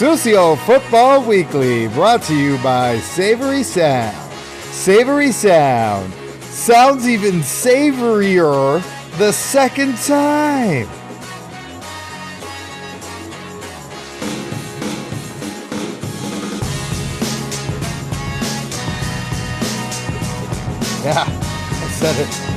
Susio Football Weekly, brought to you by Savory Sound. Savory Sound sounds even savorier the second time. Yeah, I said it.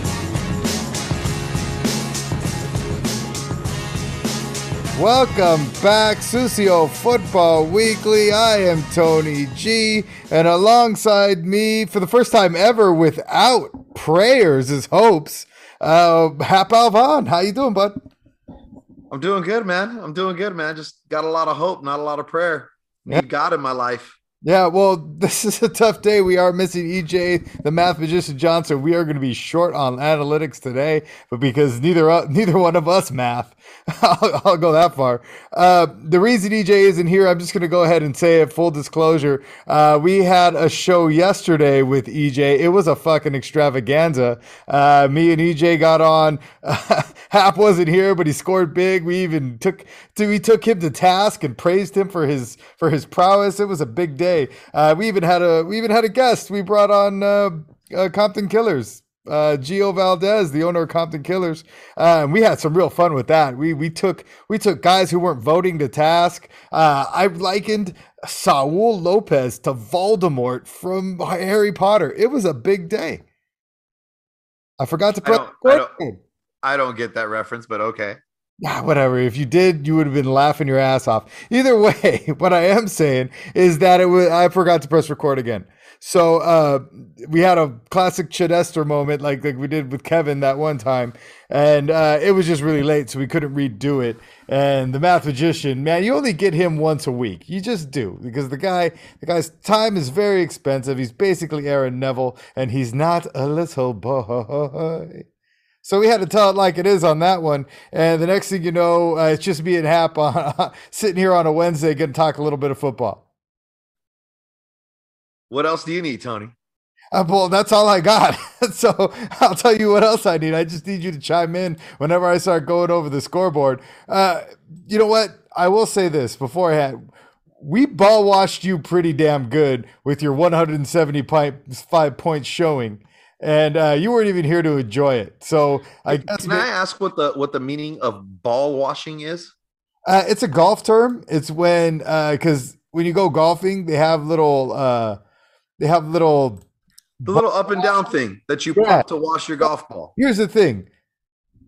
Welcome back, Susio Football Weekly. I am Tony G, and alongside me, for the first time ever, without prayers is hopes, uh, Hap Alvan. How you doing, bud? I'm doing good, man. I'm doing good, man. Just got a lot of hope, not a lot of prayer. Need Yeah. God in my life. Yeah, well, this is a tough day. We are missing EJ, the math magician Johnson. We are going to be short on analytics today, but because neither uh, neither one of us math, I'll, I'll go that far. Uh, the reason EJ isn't here, I'm just going to go ahead and say it. Full disclosure: uh, we had a show yesterday with EJ. It was a fucking extravaganza. Uh, me and EJ got on. Hap wasn't here, but he scored big. We even took we took him to task and praised him for his for his prowess. It was a big day. Uh, we even had a we even had a guest. We brought on uh, uh, Compton Killers, uh, Gio Valdez, the owner of Compton Killers. Uh, and we had some real fun with that. We we took we took guys who weren't voting to task. Uh, I likened Saul Lopez to Voldemort from Harry Potter. It was a big day. I forgot to I don't- I don't- I don't get that reference, but okay. Yeah, whatever. If you did, you would have been laughing your ass off. Either way, what I am saying is that it was I forgot to press record again. So uh, we had a classic Chidester moment like, like we did with Kevin that one time, and uh, it was just really late, so we couldn't redo it. And the math magician, man, you only get him once a week. You just do because the guy, the guy's time is very expensive. He's basically Aaron Neville, and he's not a little boy. So we had to tell it like it is on that one. And the next thing you know, uh, it's just me and Hap on, sitting here on a Wednesday, going to talk a little bit of football. What else do you need, Tony? Uh, well, that's all I got. so I'll tell you what else I need. I just need you to chime in whenever I start going over the scoreboard. Uh, you know what? I will say this beforehand. We ball washed you pretty damn good with your 175 points showing. And uh, you weren't even here to enjoy it. So I guess Can I ask what the what the meaning of ball washing is? Uh, it's a golf term. It's when because when you go golfing, they have little uh, they have little. The little up and down thing that you Yeah. to wash your golf ball. Here's the thing: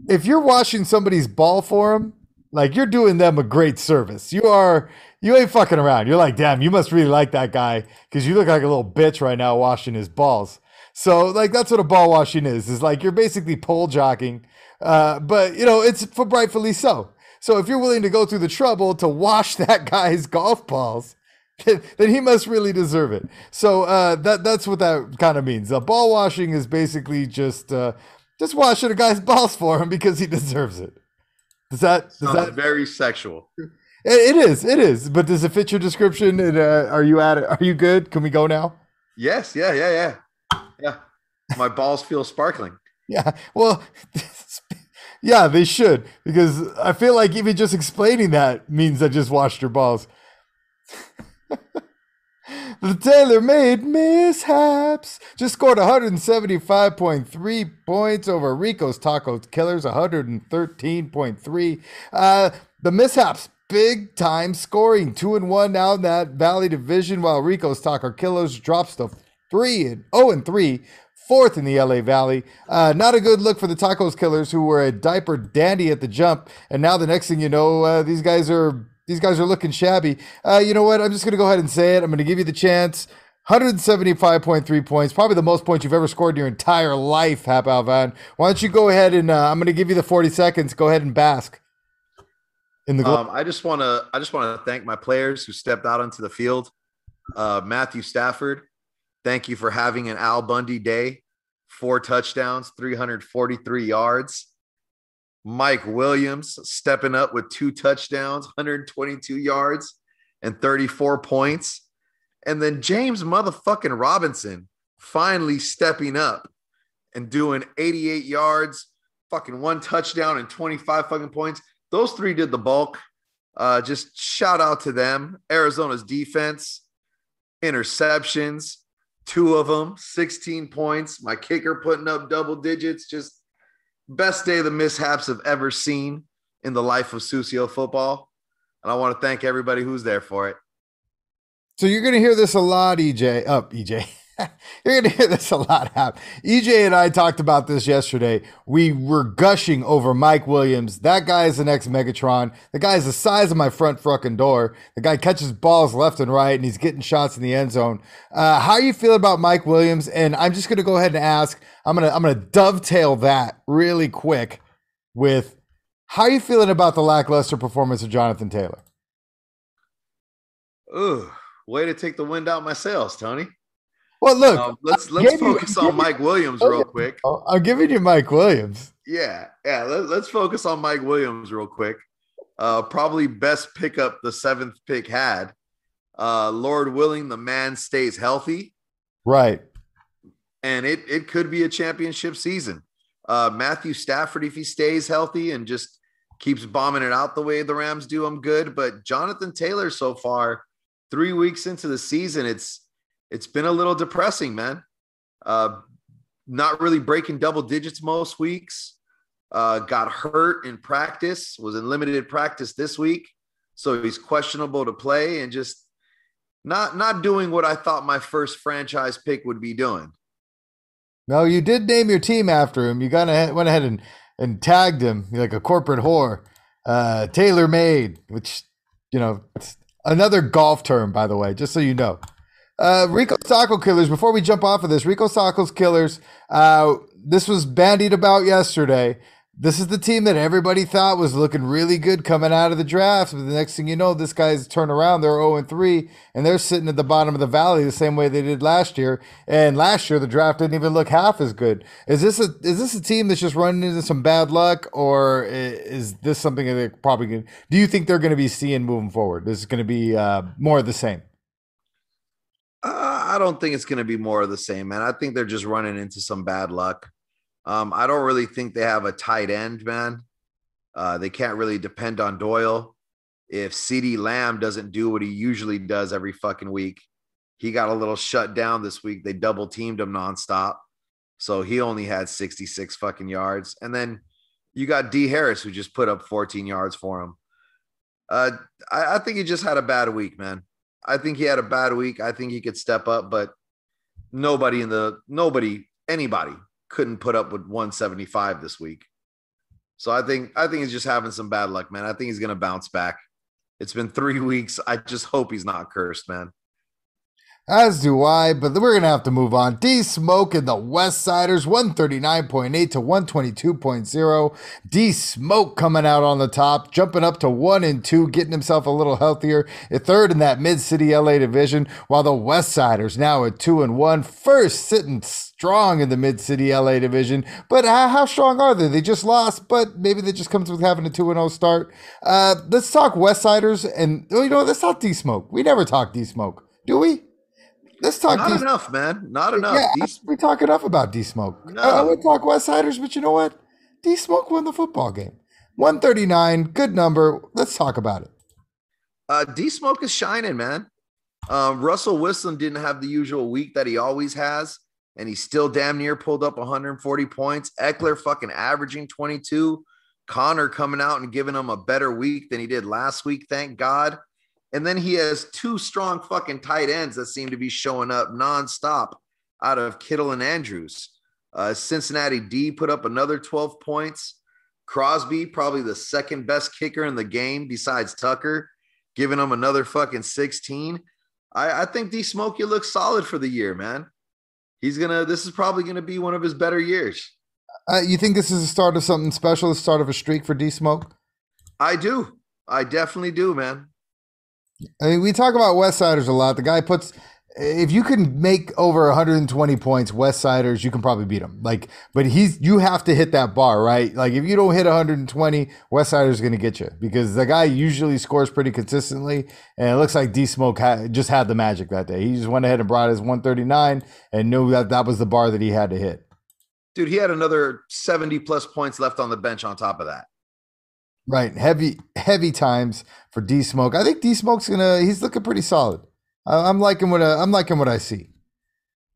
if you're washing somebody's ball for them, like you're doing them a great service. You are you ain't fucking around. You're like, damn, you must really like that guy because you look like a little bitch right now washing his balls. So like that's what a ball washing is. Is like you're basically pole jocking, uh, but you know it's for rightfully so. So if you're willing to go through the trouble to wash that guy's golf balls, then, he must really deserve it. So uh, that that's what that kind of means. Uh, ball washing is basically just uh, just washing a guy's balls for him because he deserves it. Does that does Sounds that very sexual. it it is it is. But does it fit your description? And, uh, are you at it? Are you good? Can we go now? Yes, yeah, yeah, yeah. Yeah. My balls feel sparkling. Yeah. Well, yeah, they should because I feel like even just explaining that means I just washed your balls. the tailor made mishaps just scored 175.3 points over Rico's Taco Killers 113.3. Uh, the mishaps big time scoring two and one now in that Valley division while Rico's Taco Killers drops to three and oh and three fourth in the LA Valley. Uh, not a good look for the Tacos Killers, who were a diaper dandy at the jump, and now the next thing you know, uh, these guys are these guys are looking shabby. Uh, you know what? I'm just gonna go ahead and say it. I'm gonna give you the chance. 175.3 points, probably the most points you've ever scored in your entire life, Hap Alvan. Why don't you go ahead and uh, I'm going to give you the 40 seconds. Go ahead and bask in the goal. Um, I just want to I just want to thank my players who stepped out onto the field. Uh, Matthew Stafford, thank you for having an Al Bundy day. Four touchdowns, 343 yards. Mike Williams stepping up with two touchdowns, 122 yards, and 34 points. And then James motherfucking Robinson finally stepping up and doing 88 yards, fucking one touchdown and 25 fucking points. Those three did the bulk. Uh, just shout out to them. Arizona's defense, interceptions, two of them, 16 points. My kicker putting up double digits. Just best day the mishaps I've ever seen in the life of Susio football. And I want to thank everybody who's there for it. So you're going to hear this a lot, EJ. Up, oh, EJ. You're going to hear this a lot. EJ and I talked about this yesterday. We were gushing over Mike Williams. That guy is the next Megatron. The guy is the size of my front fucking door. The guy catches balls left and right, and he's getting shots in the end zone. Uh, how you feeling about Mike Williams? And I'm just going to go ahead and ask. I'm gonna I'm gonna dovetail that really quick with how you feeling about the lackluster performance of Jonathan Taylor? Ooh, way to take the wind out my sails, Tony. Well, look, um, let's let's focus you, on Mike Williams real quick. I'm giving you Mike Williams. Yeah, yeah. Let, us focus on Mike Williams real quick. Uh, probably best pickup the seventh pick had. Uh, Lord willing, the man stays healthy. Right. And it it could be a championship season. Uh, Matthew Stafford, if he stays healthy and just keeps bombing it out the way the Rams do, I'm good. But Jonathan Taylor, so far, three weeks into the season, it's it's been a little depressing, man. Uh, not really breaking double digits most weeks. Uh, got hurt in practice, was in limited practice this week. So he's questionable to play and just not not doing what I thought my first franchise pick would be doing. No, you did name your team after him. You got ahead, went ahead and, and tagged him like a corporate whore. Uh, Taylor made, which, you know, another golf term, by the way, just so you know. Uh, Rico's Taco Killers, before we jump off of this, Rico Sacco's Killers, uh, this was bandied about yesterday. This is the team that everybody thought was looking really good coming out of the draft. But the next thing you know, this guy's turned around. They're 0 3, and they're sitting at the bottom of the valley the same way they did last year. And last year, the draft didn't even look half as good. Is this a is this a team that's just running into some bad luck, or is this something that they're probably going? to? Do you think they're going to be seeing moving forward? This is going to be uh, more of the same. Uh, I don't think it's going to be more of the same, man. I think they're just running into some bad luck. Um, I don't really think they have a tight end, man. Uh, they can't really depend on Doyle. If CeeDee Lamb doesn't do what he usually does every fucking week, he got a little shut down this week. They double teamed him nonstop. So he only had 66 fucking yards. And then you got D Harris, who just put up 14 yards for him. Uh, I, I think he just had a bad week, man. I think he had a bad week. I think he could step up, but nobody in the nobody anybody couldn't put up with 175 this week. So I think I think he's just having some bad luck, man. I think he's gonna bounce back. It's been three weeks. I just hope he's not cursed, man. As do I, but we're going to have to move on. D Smoke and the West Siders, 139.8 to 122.0. D Smoke coming out on the top, jumping up to 1 and 2, getting himself a little healthier. At third in that Mid City LA division, while the West Siders now at 2 and one, first sitting strong in the Mid City LA division. But how strong are they? They just lost, but maybe that just comes with having a 2 0 start. Uh, let's talk West Siders and, you know, let's talk D Smoke. We never talk D Smoke, do we? Let's talk. Not D- enough, man. Not enough. Yeah, D- we talk enough about D Smoke. No. I, I would talk West Siders, but you know what? D Smoke won the football game. 139, good number. Let's talk about it. Uh, D Smoke is shining, man. Um, Russell Wilson didn't have the usual week that he always has, and he still damn near pulled up 140 points. Ekeler fucking averaging 22. Conner coming out and giving him a better week than he did last week, thank God. And then he has two strong fucking tight ends that seem to be showing up nonstop out of Kittle and Andrews. Uh, Cincinnati D put up another 12 points. Crosby, probably the second best kicker in the game besides Tucker, giving him another fucking 16. I, I think D Smokey looks solid for the year, man. He's gonna, this is probably gonna be one of his better years. Uh, you think this is the start of something special, the start of a streak for D Smoke? I do. I definitely do, man. I mean, we talk about West Siders a lot. The guy puts, if you can make over 120 points, West Siders, you can probably beat him. Like, but he's, you have to hit that bar, right? Like, if you don't hit 120, West Siders is going to get you because the guy usually scores pretty consistently. And it looks like D Smoke ha- just had the magic that day. He just went ahead and brought his 139 and knew that that was the bar that he had to hit. Dude, he had another 70 plus points left on the bench on top of that. Right, heavy heavy times for D Smoke. I think D Smoke's gonna. He's looking pretty solid. I, am liking what I, I'm liking what I see.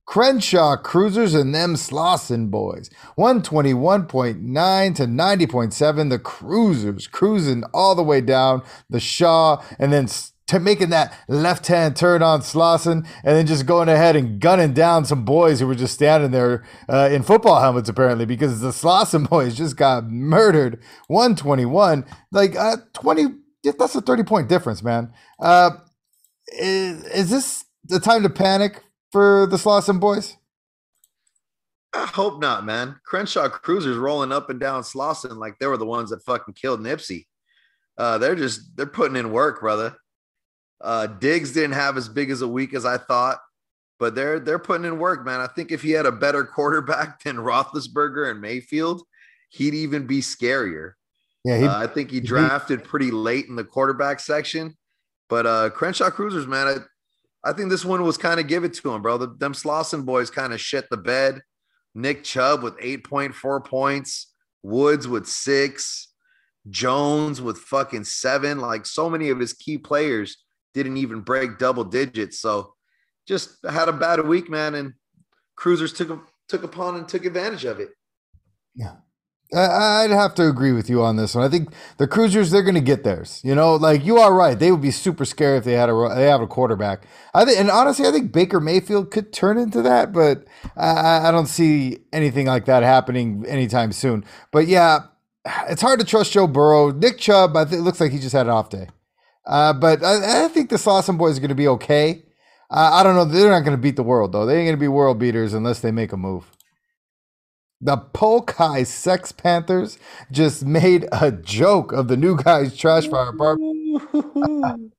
Crenshaw Cruisers and them Slauson boys. 121.9 to 90.7. The Cruisers cruising all the way down the Shaw and then to making that left hand turn on Slauson and then just going ahead and gunning down some boys who were just standing there uh, in football helmets apparently because the Slauson boys just got murdered 121 like uh, 20 that's a 30 point difference man uh, is, is this the time to panic for the Slauson boys? I hope not, man. Crenshaw Cruisers rolling up and down Slauson like they were the ones that fucking killed Nipsey. Uh, they're just they're putting in work, brother. Uh, Diggs didn't have as big as a week as I thought, but they're they're putting in work, man. I think if he had a better quarterback than Roethlisberger and Mayfield, he'd even be scarier. Yeah, uh, I think he drafted pretty late in the quarterback section, but uh, Crenshaw Cruisers, man, I, I think this one was kind of give it to him, bro. The, them Slauson boys kind of shit the bed. Nick Chubb with 8.4 points, Woods with six, Jones with fucking seven. Like so many of his key players didn't even break double digits. So just had a bad week, man. And Cruisers took took upon and took advantage of it. Yeah. I'd have to agree with you on this one. I think the Cruisers they're going to get theirs. You know, like you are right. They would be super scary if they had a they have a quarterback. I think, and honestly, I think Baker Mayfield could turn into that, but I, I don't see anything like that happening anytime soon. But yeah, it's hard to trust Joe Burrow. Nick Chubb, I think it looks like he just had an off day. Uh, but I, I, think the Slauson boys are going to be okay. Uh, I don't know. They're not going to beat the world though. They ain't going to be world beaters unless they make a move. The Polk High Sex Panthers just made a joke of the new guy's trash fire barbecue.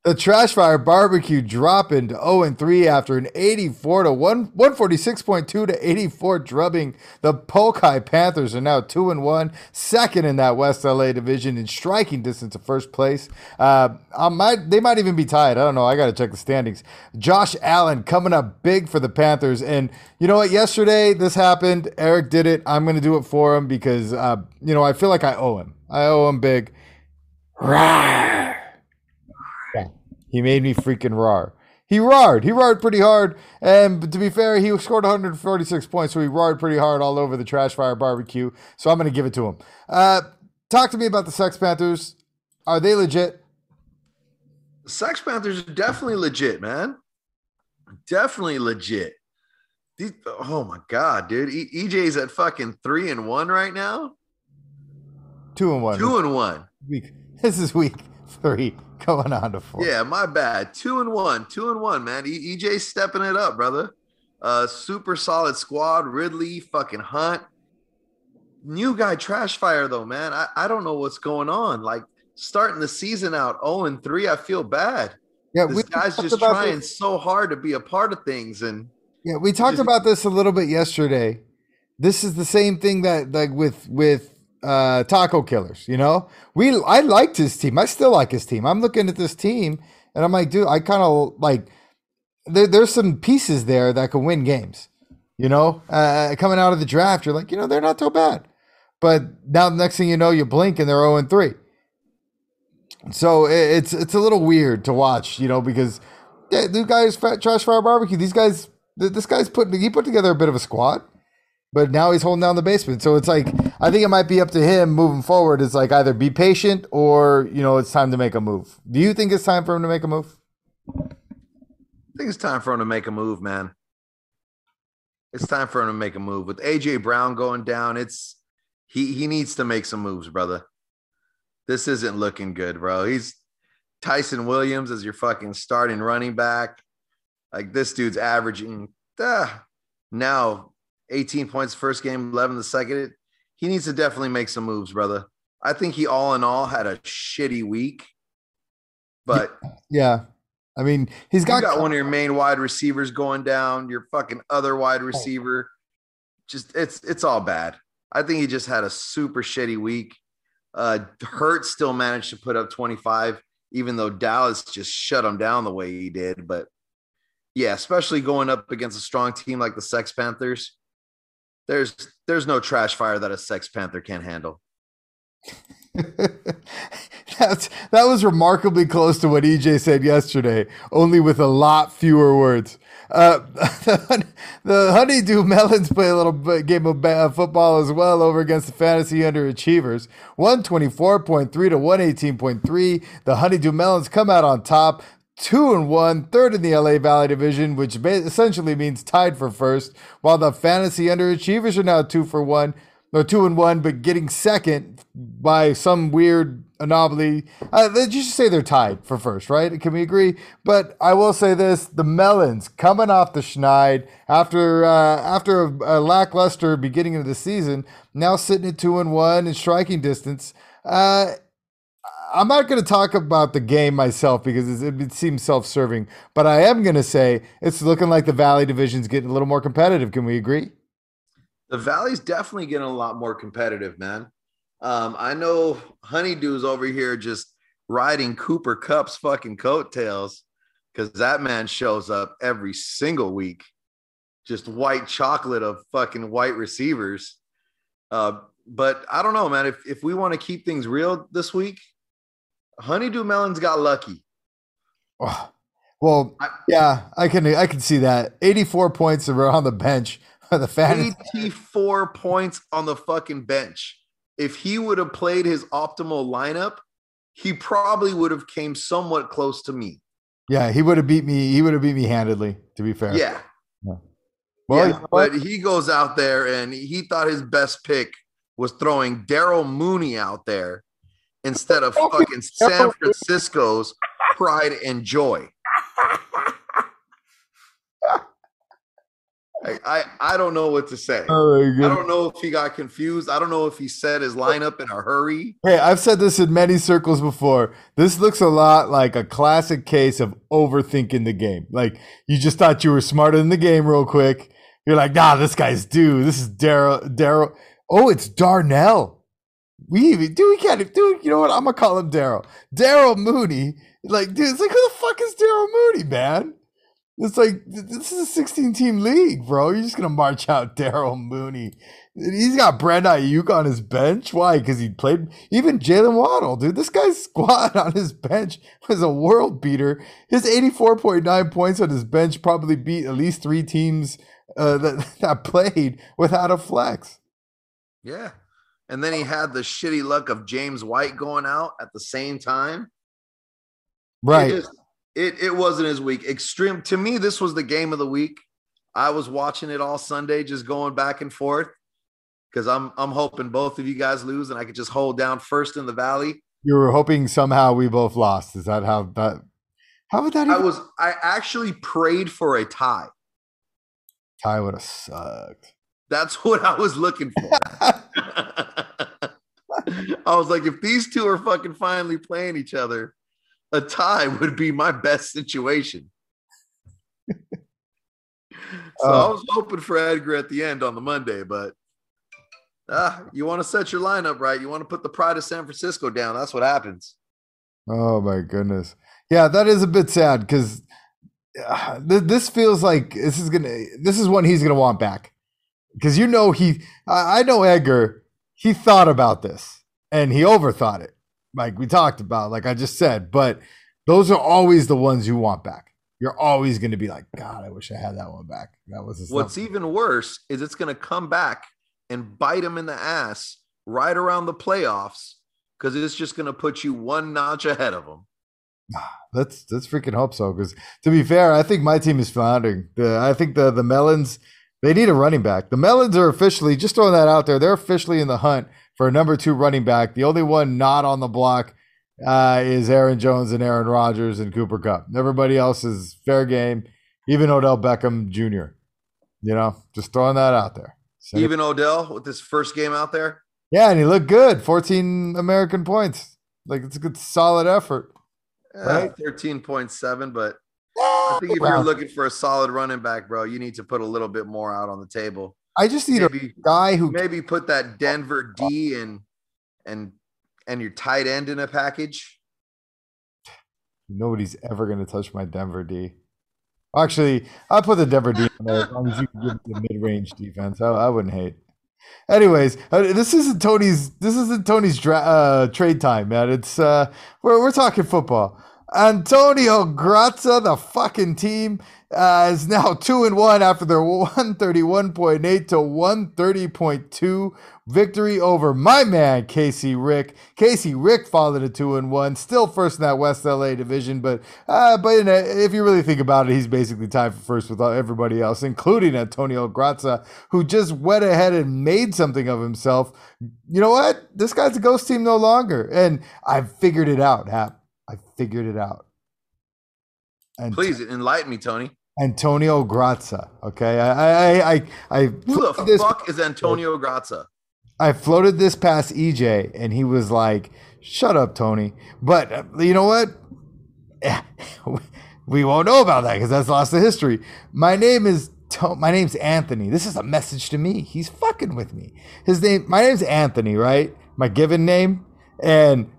The trash fire barbecue dropping to 0 and 3 after an 84 to 1 146.2 to 84 drubbing. The Polk High Panthers are now 2 and 1, second in that West LA division in striking distance of first place. Uh, I might they might even be tied. I don't know. I got to check the standings. Josh Allen coming up big for the Panthers and you know what? Yesterday this happened. Eric did it. I'm going to do it for him because uh, you know, I feel like I owe him. I owe him big. Rawr. He made me freaking roar. He roared. He roared pretty hard. And to be fair, he scored 146 points, so he roared pretty hard all over the Trash Fire barbecue. So I'm going to give it to him. Uh, talk to me about the Sex Panthers. Are they legit? The Sex Panthers are definitely legit, man. Definitely legit. These, oh my god, dude! E- EJ's at fucking three and one right now. Two and one. Two and one. Week. This is week three going on to four. Yeah, my bad. Two and one, two and one, man. E- EJ stepping it up, brother. Uh, super solid squad. Ridley, fucking Hunt. New guy, trash fire though, man. I, I don't know what's going on. Like starting the season out 0 and 3, I feel bad. Yeah, this guy's just trying this. so hard to be a part of things. And yeah, we talked just, about this a little bit yesterday. This is the same thing that like with with uh, taco killers. You know, we I liked his team. I still like his team. I'm looking at this team and I'm like, dude, I kind of like there, there's some pieces there that can win games. You know, uh, coming out of the draft, you're like, you know, they're not so bad. But now the next thing you know, you blink and they're 0 and 3. So it's it's a little weird to watch, you know, because yeah, these guys trash fire barbecue. These guys, this guy's put he put together a bit of a squad but now he's holding down the basement. So it's like I think it might be up to him moving forward. It's like either be patient or you know it's time to make a move. Do you think it's time for him to make a move? I think it's time for him to make a move, man. It's time for him to make a move with AJ Brown going down. It's he he needs to make some moves, brother. This isn't looking good, bro. He's Ty'Son Williams as your fucking starting running back. Like this dude's averaging uh, now 18 points first game, 11 the second. He needs to definitely make some moves, brother. I think he all in all had a shitty week. But yeah, I mean, he's got, got one of your main wide receivers going down, your fucking other wide receiver. Just it's it's all bad. I think he just had a super shitty week. Uh Hurt still managed to put up 25, even though Dallas just shut him down the way he did. But yeah, especially going up against a strong team like the Sex Panthers there's there's no trash fire that a Sex Panther can't handle. That's, that was remarkably close to what EJ said yesterday, only with a lot fewer words. Uh, the, the Honeydew Melons play a little game of football as well over against the Fantasy Underachievers. 124.3 to 118.3. The Honeydew Melons come out on top two and one, third in the LA Valley division, which essentially means tied for first, while the fantasy underachievers are now two for one, or two and one, but getting second by some weird anomaly. Uh, let's just say they're tied for first, right? Can we agree? But I will say this: the Melons coming off the Schneid after uh, after a, a, lackluster beginning of the season, now sitting at two and one in striking distance. Uh, I'm not going to talk about the game myself because it, seems self-serving, but I am going to say it's looking like the Valley division's getting a little more competitive. Can we agree? The Valley's definitely getting a lot more competitive, man. Um, I know Honeydew's over here just riding Cooper Kupp's fucking coattails because that man shows up every single week, just white chocolate of fucking white receivers. Uh, but I don't know, man. If if we want to keep things real this week, Honeydew Melons got lucky. Oh, well, I, yeah, I can I can see that. 84 points around the bench the fan. 84 points on the fucking bench. If he would have played his optimal lineup, he probably would have came somewhat close to me. Yeah, he would have beat me. He would have beat me handedly, to be fair. Yeah. yeah. Well, yeah, but he goes out there and he thought his best pick was throwing Daryl Mooney out there instead of fucking San Francisco's pride and joy. I, I, I don't know what to say. Oh I don't know if he got confused. I don't know if he set his lineup in a hurry. Hey, I've said this in many circles before. This looks a lot like a classic case of overthinking the game. Like you just thought you were smarter than the game real quick. You're like, nah, this guy's due. This is Daryl. Daryl. Oh, it's Darnell. We even dude, we can't dude. You know what? I'm gonna call him Daryl. Daryl Mooney. Like, dude, it's like who the fuck is Daryl Mooney, man? It's like this is a 16 team league, bro. You're just gonna march out Daryl Mooney. He's got Brandon Aiyuk on his bench. Why? Because he played even Jaylen Waddle, dude. This guy's squad on his bench was a world beater. His 84.9 points on his bench probably beat at least three teams uh, that that played without a flex. Yeah, and then he had the shitty luck of James White going out at the same time. Right. It, just, it, it wasn't his week. Extreme to me, this was the game of the week. I was watching it all Sunday, just going back and forth because I'm I'm hoping both of you guys lose and I could just hold down first in the valley. You were hoping somehow we both lost. Is that how that? How would that? Even- I was. I actually prayed for a tie. Tie would have sucked. That's what I was looking for. I was like, if these two are fucking finally playing each other, a tie would be my best situation. so uh, I was hoping for Edgar at the end on the Monday, but uh, you want to set your lineup right. You want to put the pride of San Francisco down. That's what happens. Oh my goodness. Yeah, that is a bit sad because uh, th- this feels like this is gonna. This is one he's gonna want back because you know he. I, I know Edgar. He thought about this and he overthought it like we talked about, like I just said. But those are always the ones you want back. You're always going to be like, God, I wish I had that one back. That was what's even worse is it's going to come back and bite him in the ass right around the playoffs because it's just going to put you one notch ahead of them. Let's let's freaking hope so. Because to be fair, I think my team is floundering. The I think the the Melons they need a running back. The Melons are officially just throwing that out there. They're officially in the hunt for a number two running back. The only one not on the block uh, is Aaron Jones and Aaron Rodgers and Cooper Kupp. Everybody else is fair game, even Odell Beckham Jr. You know, just throwing that out there. Send even it. Odell with his first game out there. Yeah, and he looked good. 14 American points. Like it's a good solid effort. Yeah, right? 13.7, but I think if you're looking for a solid running back, bro, you need to put a little bit more out on the table. I just need maybe, a guy who maybe put that Denver D and and and your tight end in a package. Nobody's ever going to touch my Denver D. Actually, I'll put the Denver D in there as long as you give me the mid-range defense. I, I wouldn't hate. Anyways, uh, this isn't Tony's. This isn't Tony's dra- uh, trade time, man. It's uh, we're we're talking football. Antonio Grazza, the fucking team, uh, is now two and one after their one thirty one point eight to one thirty point two victory over my man Casey Rick. Casey Rick followed a two and one, still first in that West LA division, but uh, but a, if you really think about it, he's basically tied for first with everybody else, including Antonio Grazza, who just went ahead and made something of himself. You know what? This guy's a ghost team no longer, and I figured it out. Hap. I figured it out. And Please enlighten me, Tony. Antonio Grazza. Okay, I, I, I, I. Who the fuck is Antonio Grazza? I floated this past EJ, and he was like, "Shut up, Tony." But uh, you know what? we won't know about that because that's lost to history. My name is my name's Anthony. This is a message to me. He's fucking with me. His name, my name's Anthony, right? My given name, and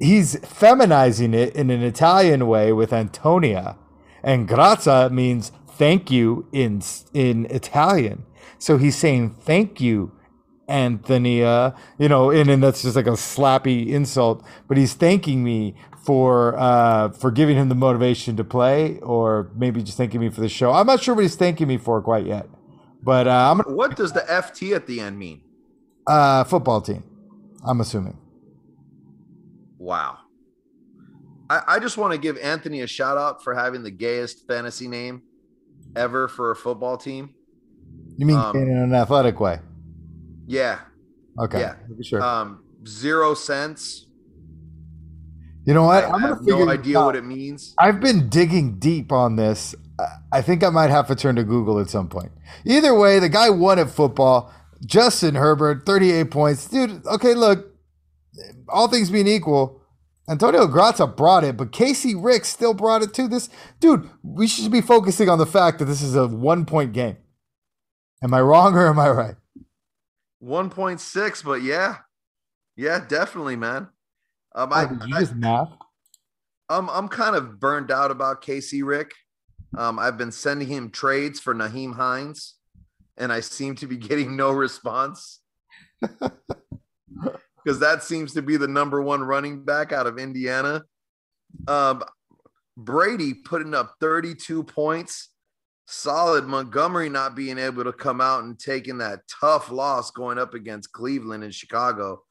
he's feminizing it in an Italian way with Antonia and grazia means thank you in in Italian. So he's saying thank you, Antonia. You know, and, and that's just like a slappy insult. But he's thanking me for uh, for giving him the motivation to play, or maybe just thanking me for the show. I'm not sure what he's thanking me for quite yet. But uh, what does the FT at the end mean? Uh, football team. I'm assuming. Wow. I, I just want to give Anthony a shout out for having the gayest fantasy name ever for a football team. You mean um, in an athletic way? Yeah. Okay. Yeah. Sure. Um, zero cents. You know what? I, I have no idea what it means. I've been digging deep on this. I think I might have to turn to Google at some point. Either way, the guy won at football. Justin Herbert, 38 points. Dude, okay, look, all things being equal, Antonio Grazza brought it, but Casey Rick still brought it too. This dude, we should be focusing on the fact that this is a one point game. Am I wrong or am I right? 1.6, but yeah. Yeah, definitely, man. Um, oh, I, you I, just math? Um, I'm kind of burned out about Casey Rick. Um, I've been sending him trades for Nyheim Hines, and I seem to be getting no response. because that seems to be the number one running back out of Indiana. Um, Brady putting up 32 points. Solid Montgomery not being able to come out and taking that tough loss going up against Cleveland and Chicago.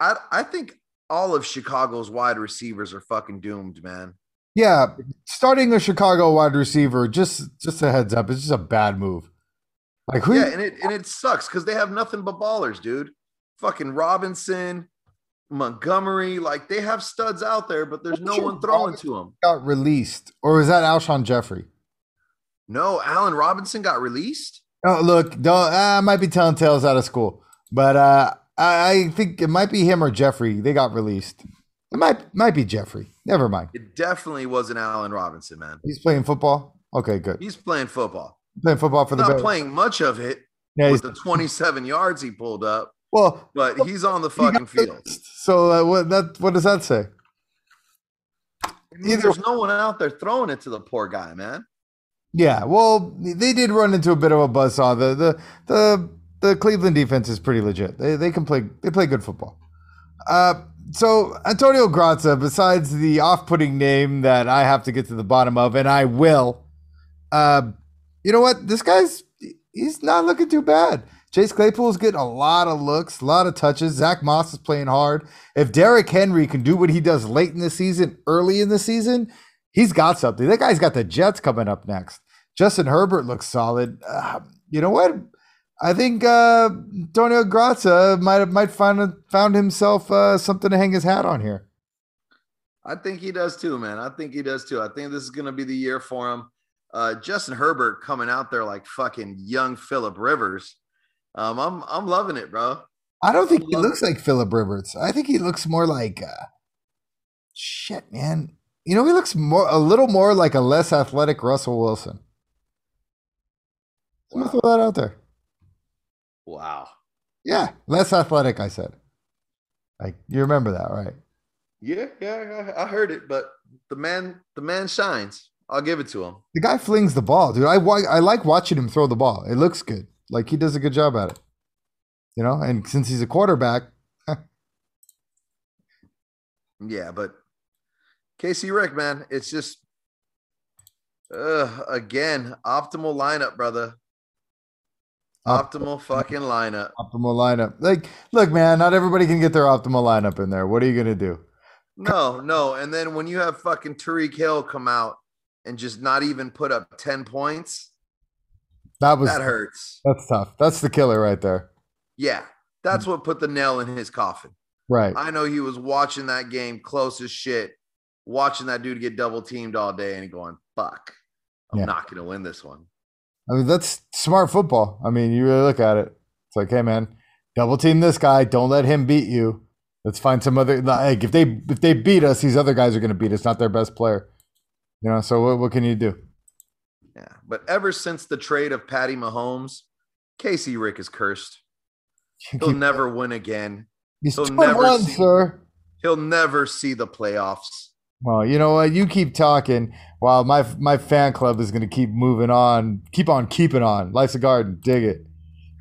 I, I think all of Chicago's wide receivers are fucking doomed, man. Yeah, starting a Chicago wide receiver, just just a heads up, it's just a bad move. Like who? Yeah, and it and it sucks because they have nothing but ballers, dude fucking Robinson, Montgomery. Like they have studs out there, but there's no one throwing Robinson to them. Got released, or is that Alshon Jeffery? No, Allen Robinson got released. Oh, look, don't, I might be telling tales out of school, but uh, I, I think it might be him or Jeffery. They got released. It might might be Jeffery. Never mind. It definitely wasn't Allen Robinson, man. He's playing football. Okay, good. He's playing football. Playing football for Not the Not playing much of it. Yeah, with the 27 yards he pulled up. Well, but he's on the fucking field. So uh, what that what does that say? Either, There's no one out there throwing it to the poor guy, man. Yeah, well, they did run into a bit of a buzzsaw. The the the the Cleveland defense is pretty legit. They they can play they play good football. Uh, so Antonio Grazia, besides the off-putting name that I have to get to the bottom of, and I will. Uh, you know what? This guy's he's not looking too bad. Chase Claypool is getting a lot of looks, a lot of touches. Zach Moss is playing hard. If Derrick Henry can do what he does late in the season, early in the season, he's got something. That guy's got the Jets coming up next. Justin Herbert looks solid. Uh, you know what? I think uh, Antonio Grazia might have might find found himself uh, something to hang his hat on here. I think he does too, man. I think he does too. I think this is going to be the year for him. Uh, Justin Herbert coming out there like fucking young Philip Rivers um, I'm I'm loving it, bro. I don't think he looks it. like Philip Rivers. I think he looks more like uh, shit, man. You know, he looks more a little more like a less athletic Russell Wilson. I'm gonna throw that out there. Wow. Yeah, less athletic. I said. Like you remember that, right? Yeah, yeah, I heard it, but the man, the man shines. I'll give it to him. The guy flings the ball, dude. I I like watching him throw the ball. It looks good. Like he does a good job at it. You know, and since he's a quarterback, Yeah, but Casey Rick, man, it's just uh again, optimal lineup, brother. Optimal fucking lineup. optimal lineup. Like, look, man, not everybody can get their optimal lineup in there. What are you gonna do? No, no. And then when you have fucking Tyreek Hill come out and just not even put up 10 points, That was that hurts. that's tough. That's the killer right there. Yeah. That's what put the nail in his coffin. Right. I know he was watching that game close as shit, watching that dude get double teamed all day and going, fuck, I'm Yeah. not going to win this one. I mean, that's smart football. I mean, you really look at it. It's like, hey, man, double team this guy. Don't let him beat you. Let's find some other. Like, if they if they beat us, these other guys are going to beat us. Not their best player. You know. So what, what can you do? Yeah. But ever since the trade of Patty Mahomes, Casey Rick is cursed. He'll never win again. He's he'll never one, see- sir. He'll never see the playoffs. Well, you know what? You keep talking while my my fan club is going to keep moving on. Keep on keeping on. Life's a garden. Dig it.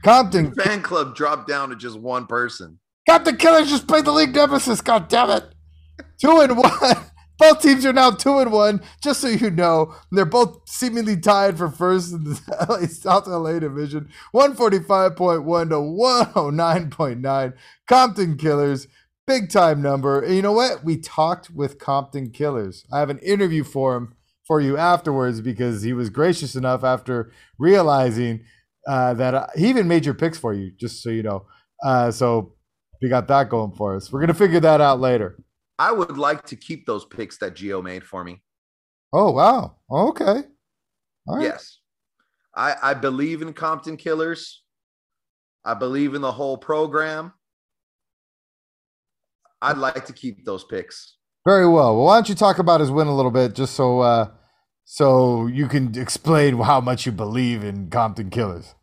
Compton Fan club dropped down to just one person. Compton Killers just played the league nemesis. God damn it. Two and one. Both teams are now two and one. Just so you know, they're both seemingly tied for first in the LA, South LA division. One forty five point one to one oh nine point nine. Compton Killers, big time number. And you know what? We talked with Compton Killers. I have an interview for him for you afterwards because he was gracious enough after realizing uh, that uh, he even made your picks for you. Just so you know. Uh, so we got that going for us. We're gonna figure that out later. I would like to keep those picks that Gio made for me. Oh wow. Okay. All right. Yes. I, I believe in Compton Killers. I believe in the whole program. I'd like to keep those picks. Very well. Well, why don't you talk about his win a little bit, just so uh, so you can explain how much you believe in Compton Killers.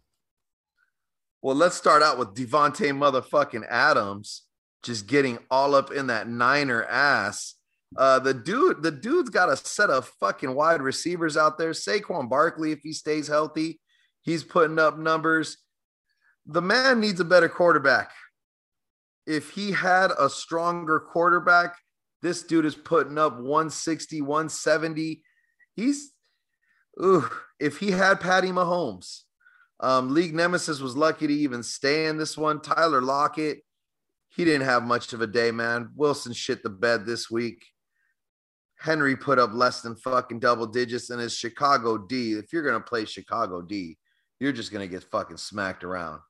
Well, let's start out with Davante motherfucking Adams just getting all up in that Niner ass. Uh, the dude, the dude's got a set of fucking wide receivers out there. Saquon Barkley, if he stays healthy, he's putting up numbers. The man needs a better quarterback. If he had a stronger quarterback, this dude is putting up 160, 170. He's, ooh, if he had Patty Mahomes, um, League Nemesis was lucky to even stay in this one. Tyler Lockett, he didn't have much of a day, man. Wilson shit the bed this week. Henry put up less than fucking double digits in his Chicago D. If you're gonna play Chicago D, you're just gonna get fucking smacked around.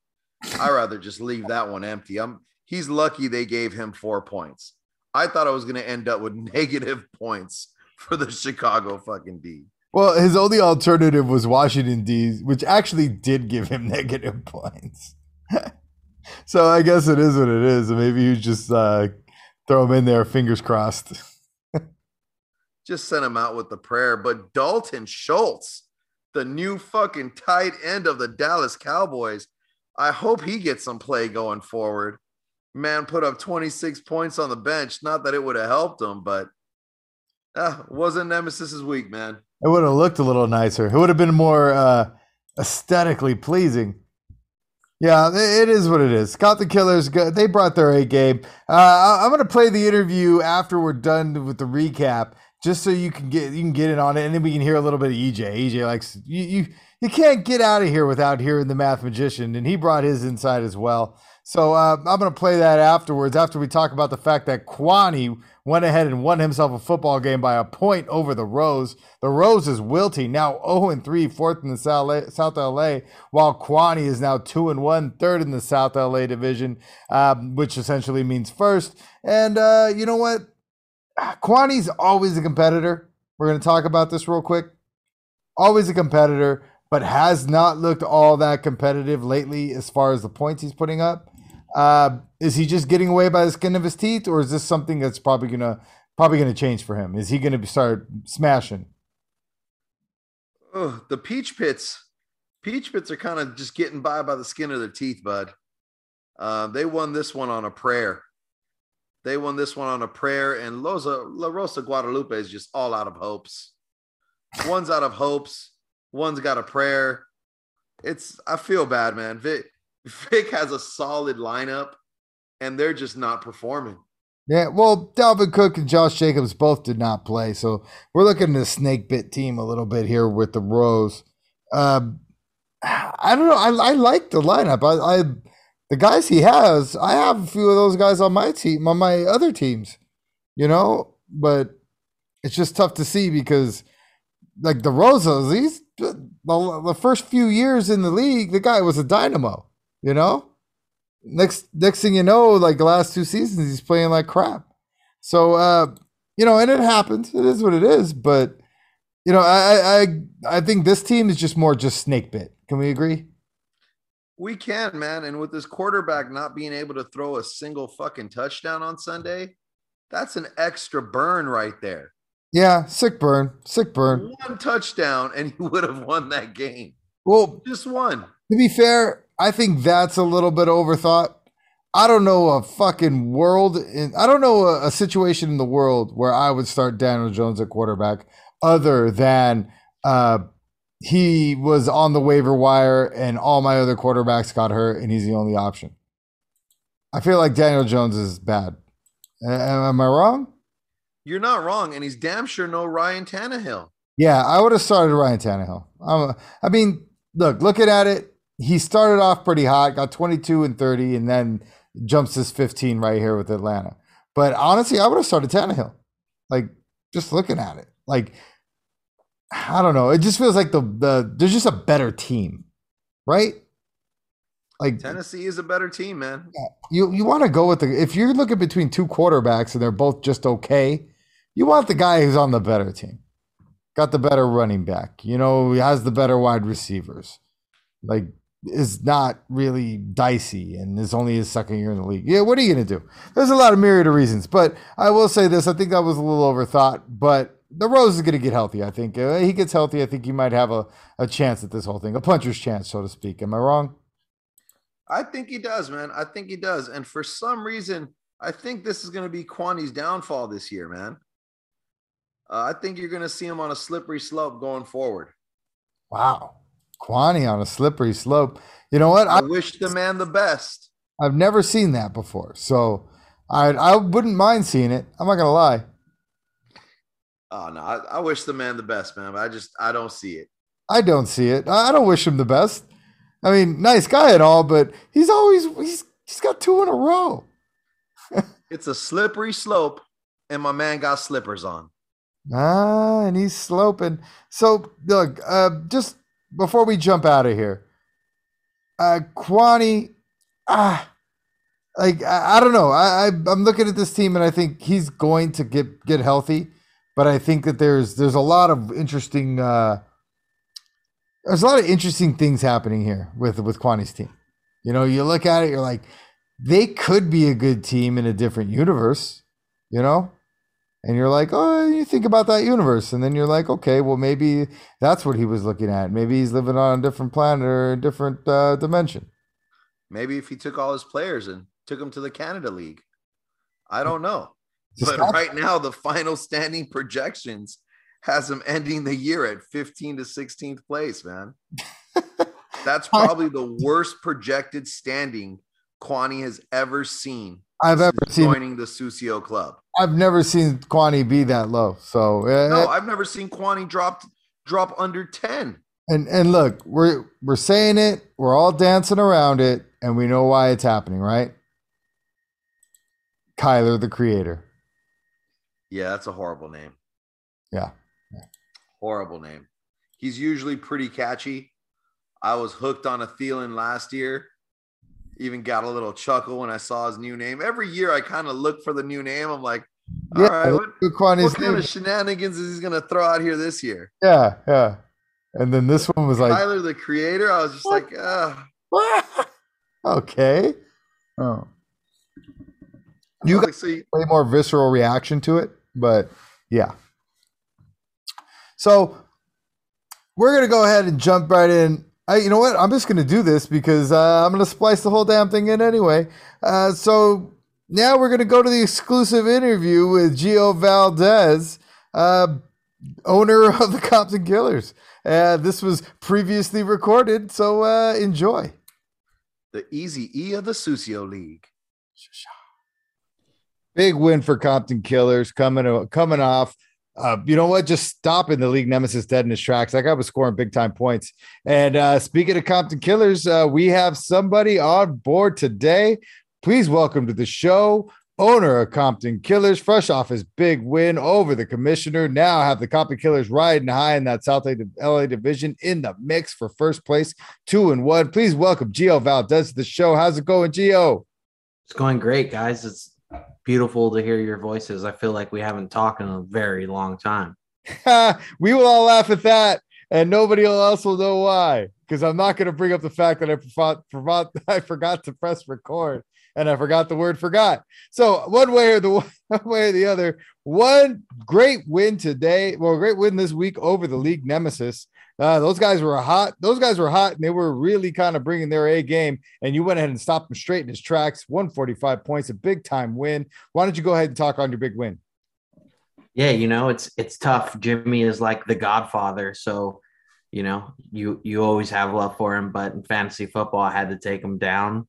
I rather just leave that one empty. I'm he's lucky they gave him four points. I thought I was gonna end up with negative points for the Chicago fucking D. Well, his only alternative was Washington D, which actually did give him negative points. So I guess it is what it is. Maybe you just uh, throw him in there, fingers crossed. just send him out with the prayer. But Dalton Schultz, the new fucking tight end of the Dallas Cowboys, I hope he gets some play going forward. Man put up 26 points on the bench. Not that it would have helped him, but uh, wasn't Nemesis's week, man. It would have looked a little nicer. It would have been more uh, aesthetically pleasing. Yeah, it is what it is. Got the Killers. They brought their A game. Uh, I'm going to play the interview after we're done with the recap, just so you can get you can get in on it, and then we can hear a little bit of EJ. EJ likes you. You, you can't get out of here without hearing the Math Magician, and he brought his insight as well. So uh, I'm going to play that afterwards. After we talk about the fact that Kwani went ahead and won himself a football game by a point over the Rose. The Rose is wilting now 0 and 3, fourth in the South LA, South LA, while Kwani is now 2 and 1, third in the South LA division, um, which essentially means first. And uh, you know what? Kwani's always a competitor. We're going to talk about this real quick. Always a competitor, but has not looked all that competitive lately as far as the points he's putting up. Uh, is he just getting away by the skin of his teeth, or is this something that's probably gonna probably gonna change for him? Is he gonna start smashing? Oh, the Peach Pits, Peach Pits are kind of just getting by by the skin of their teeth, bud. Uh, they won this one on a prayer. They won this one on a prayer, and Loza, La Rosa Guadalupe is just all out of hopes. One's out of hopes. One's got a prayer. It's I feel bad, man. Vi- Vic has a solid lineup, and they're just not performing. Yeah, well, Dalvin Cook and Josh Jacobs both did not play, so we're looking at a snake bit team a little bit here with the Rose. Um, I don't know. I, I like the lineup. I, I the guys he has. I have a few of those guys on my team, on my other teams. You know, but it's just tough to see because, like the Rosas, he's the, the first few years in the league, the guy was a dynamo. You know, next next thing you know, like the last two seasons, he's playing like crap. So, uh, you know, and it happens. It is what it is. But you know, I I I think this team is just more just snake bit. Can we agree? We can, man. And with this quarterback not being able to throw a single fucking touchdown on Sunday, that's an extra burn right there. Yeah, sick burn, sick burn. One touchdown, and he would have won that game. Well, just one. To be fair, I think that's a little bit overthought. I don't know a fucking world in I don't know a, a situation in the world where I would start Daniel Jones at quarterback other than uh, he was on the waiver wire and all my other quarterbacks got hurt and he's the only option. I feel like Daniel Jones is bad. Am I wrong? You're not wrong, and he's damn sure no Ryan Tannehill. Yeah, I would have started Ryan Tannehill. I'm, I mean, look, looking at it, he started off pretty hot, got 22 and 30, and then jumps his 15 right here with Atlanta. But honestly, I would have started Tannehill. Like, just looking at it. Like, I don't know. It just feels like the the there's just a better team, right? Like Tennessee is a better team, man. You you want to go with the if you're looking between two quarterbacks and they're both just okay, you want the guy who's on the better team. Got the better running back. You know, he has the better wide receivers. Like is not really dicey and is only his second year in the league. Yeah, what are you going to do? There's a lot of myriad of reasons, but I will say this: I think that was a little overthought, but the Rose is going to get healthy. I think uh, he gets healthy. I think he might have a, a chance at this whole thing, a puncher's chance, so to speak. Am I wrong? I think he does, man. I think he does. And for some reason, I think this is going to be Kwani's downfall this year, man. Uh, I think you're going to see him on a slippery slope going forward. Wow. Kwani on a slippery slope. You know what? I, I wish the man the best. I've never seen that before. So I I wouldn't mind seeing it. I'm not to lie. Oh no, I, I, wish the man the best, man. But I just I don't see it. I don't see it. I don't wish him the best. I mean, nice guy and all, but he's always he's he's got two in a row. it's a slippery slope, and my man got slippers on. Ah, and he's sloping. So look, uh, just before we jump out of here, uh, Kwani, ah, like I, I don't know. I, I I'm looking at this team and I think he's going to get get healthy but I think that there's there's a lot of interesting uh, there's a lot of interesting things happening here with with Kwani's team. You know, you look at it, you're like, they could be a good team in a different universe. You know, and you're like, oh, you think about that universe, and then you're like, okay, well, maybe that's what he was looking at. Maybe he's living on a different planet or a different uh, dimension. Maybe if he took all his players and took them to the Canada League, I don't know. But right now, the final standing projections has him ending the year at 15 to 16th place, man. That's probably the worst projected standing Kwani has ever seen. I've ever seen joining the Susio club. I've never seen Kwani be that low. So uh, no, I've never seen Kwani drop drop under 10. And and look, we're we're saying it, we're all dancing around it, and we know why it's happening, right? Kyler, the creator. Yeah, that's a horrible name. Yeah. yeah. Horrible name. He's usually pretty catchy. I was hooked on a Thielen last year. Even got a little chuckle when I saw his new name. Every year I kind of look for the new name. I'm like, all yeah, right, what, what kind of shenanigans is he going to throw out here this year? Yeah, yeah. And then this one was like Tyler the Creator. I was just what? like, ah. okay. Oh. You got like, way more visceral reaction to it. But yeah. So we're gonna go ahead and jump right in. I, you know what? I'm just gonna do this because uh, I'm gonna splice the whole damn thing in anyway. Uh, so now we're gonna go to the exclusive interview with Gio Valdez, uh, owner of the and Killers. Uh, this was previously recorded, so uh, enjoy. the Easy E of the Susio League. Big win for Compton Killers coming coming off. Uh, you know what? Just stopping the league nemesis dead in his tracks. That guy was scoring big time points. And uh, speaking of Compton Killers, uh, we have somebody on board today. Please welcome to the show, owner of Compton Killers, fresh off his big win over the commissioner. Now have the Compton Killers riding high in that South LA division in the mix for first place, two and one. Please welcome Gio Valdez to the show. How's it going, Gio? It's going great, guys. It's beautiful to hear your voices. I feel like we haven't talked in a very long time. we will all laugh at that, and nobody else will know why. Because I'm not going to bring up the fact that I forgot, forgot, I forgot to press record and I forgot the word forgot. So one way or the one way or the other, one great win today. Well, great win this week over the league nemesis. Uh, those guys were hot. Those guys were hot, and they were really kind of bringing their A game. And you went ahead and stopped them straight in his tracks. 145 points, a big time win. Why don't you go ahead and talk on your big win? Yeah, you know it's it's tough. Jimmy is like the Godfather, so you know you you always have love for him. But in fantasy football, I had to take him down.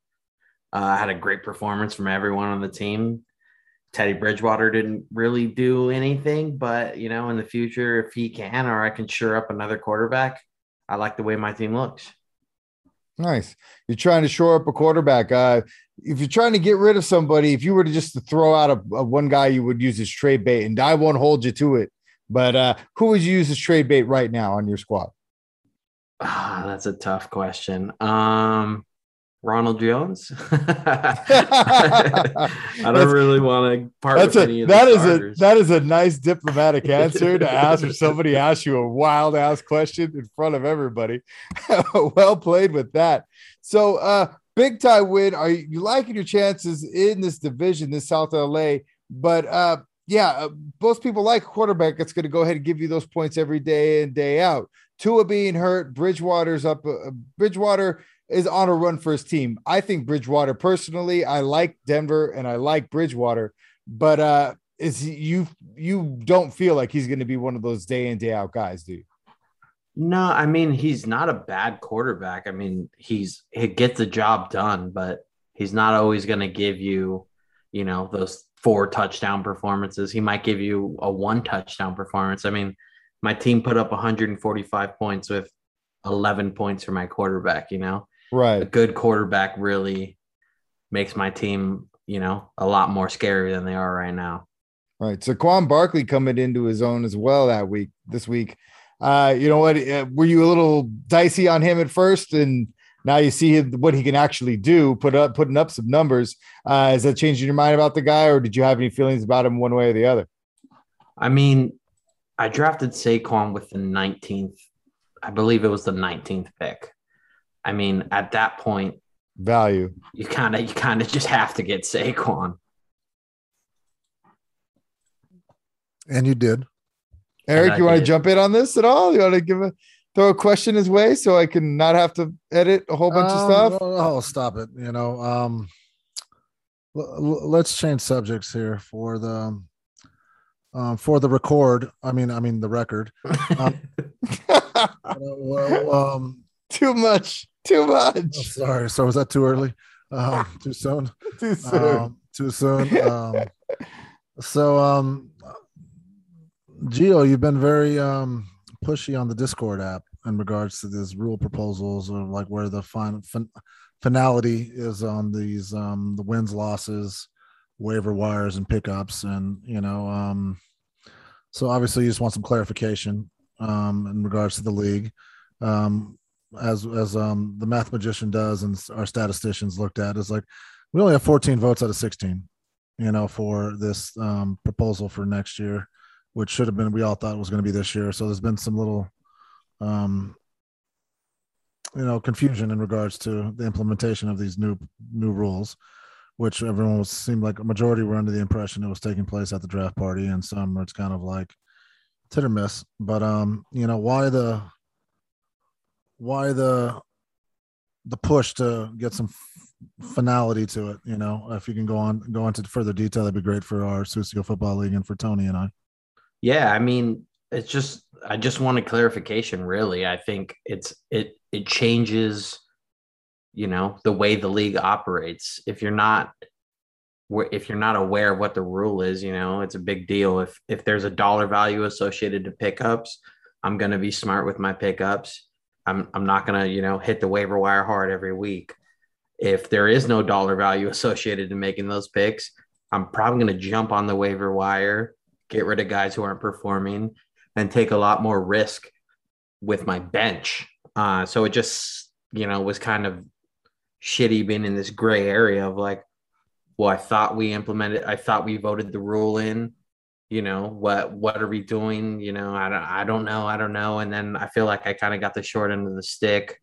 Uh, I had a great performance from everyone on the team. Teddy Bridgewater didn't really do anything, but you know, in the future, if he can, or I can sure up another quarterback, I like the way my team looks. Nice. You're trying to shore up a quarterback. Uh, if you're trying to get rid of somebody, if you were to just to throw out a, a one guy, you would use as trade bait, and I won't hold you to it. But uh, who would you use as trade bait right now on your squad? Ah, that's a tough question. Um, Ronald Jones. I don't really want to part that's with a, any of that is a that is a nice diplomatic answer to ask if somebody asks you a wild ass question in front of everybody. well played with that. So uh big time win. Are you, liking your chances in this division, this South LA? But uh yeah, uh, most people like quarterback that's going to go ahead and give you those points every day and day out. Tua being hurt, Bridgewater's up. Uh, Bridgewater is on a run for his team. I think Bridgewater personally, I like Denver and I like Bridgewater, but uh is you you don't feel like he's going to be one of those day in day out guys, do you? No, I mean he's not a bad quarterback. I mean he's he gets the job done, but he's not always going to give you, you know, those four touchdown performances. He might give you a one touchdown performance. I mean, my team put up 145 points with 11 points for my quarterback. You know, a Right. good quarterback really makes my team, you know, a lot more scary than they are right now. Right. So Quan Barkley coming into his own as well that week, this week. Uh, you know what? Uh, were you a little dicey on him at first, and now you see him, what he can actually do, put up putting up some numbers. Uh, is that changing your mind about the guy, or did you have any feelings about him one way or the other? I mean, I drafted Saquon with the 19th, I believe it was the 19th pick. I mean, at that point, Value. you kind of you kind of just have to get Saquon. And you did. Eric, I you want to jump in on this at all? You want to give a throw a question his way so I can not have to edit a whole bunch of Um, stuff? Oh, stop it. You know, um, l- l- let's change subjects here for the um, for the record. I mean, I mean the record. Um, uh, well, um, too much. Too oh, much. sorry. So was that too early? Um, too soon? Too soon. Um, too soon. Um, so, um, Gio, you've been very um, pushy on the Discord app in regards to these rule proposals or like where the fin- finality is on these um, the wins, losses, waiver wires, and pickups, and you know, um, so obviously you just want some clarification um, in regards to the league. Um, as as um, the math magician does and our statisticians looked at is like we only have 14 votes out of 16 you know for this um, proposal for next year which should have been we all thought was going to be this year. So there's been some little um, you know confusion in regards to the implementation of these new new rules which everyone was seemed like a majority were under the impression it was taking place at the draft party and some it's kind of like hit or miss. But um you know why the why the the push to get some f- finality to it you know if you can go on go into further detail that'd be great for our Susio football league and for tony and i Yeah, I mean, it's just I just wanted clarification. Really, I think it's it it changes you know the way the league operates. If you're not if you're not aware of what the rule is, you know, it's a big deal. If if there's a dollar value associated to pickups, I'm going to be smart with my pickups. I'm I'm not going to, you know, hit the waiver wire hard every week. If there is no dollar value associated to making those picks, I'm probably going to jump on the waiver wire, get rid of guys who aren't performing, and take a lot more risk with my bench. Uh, so it just, you know, was kind of shitty being in this gray area of like, well, I thought we implemented, I thought we voted the rule in. You know what? What are we doing? You know, I don't, I don't know, I don't know. And then I feel like I kind of got the short end of the stick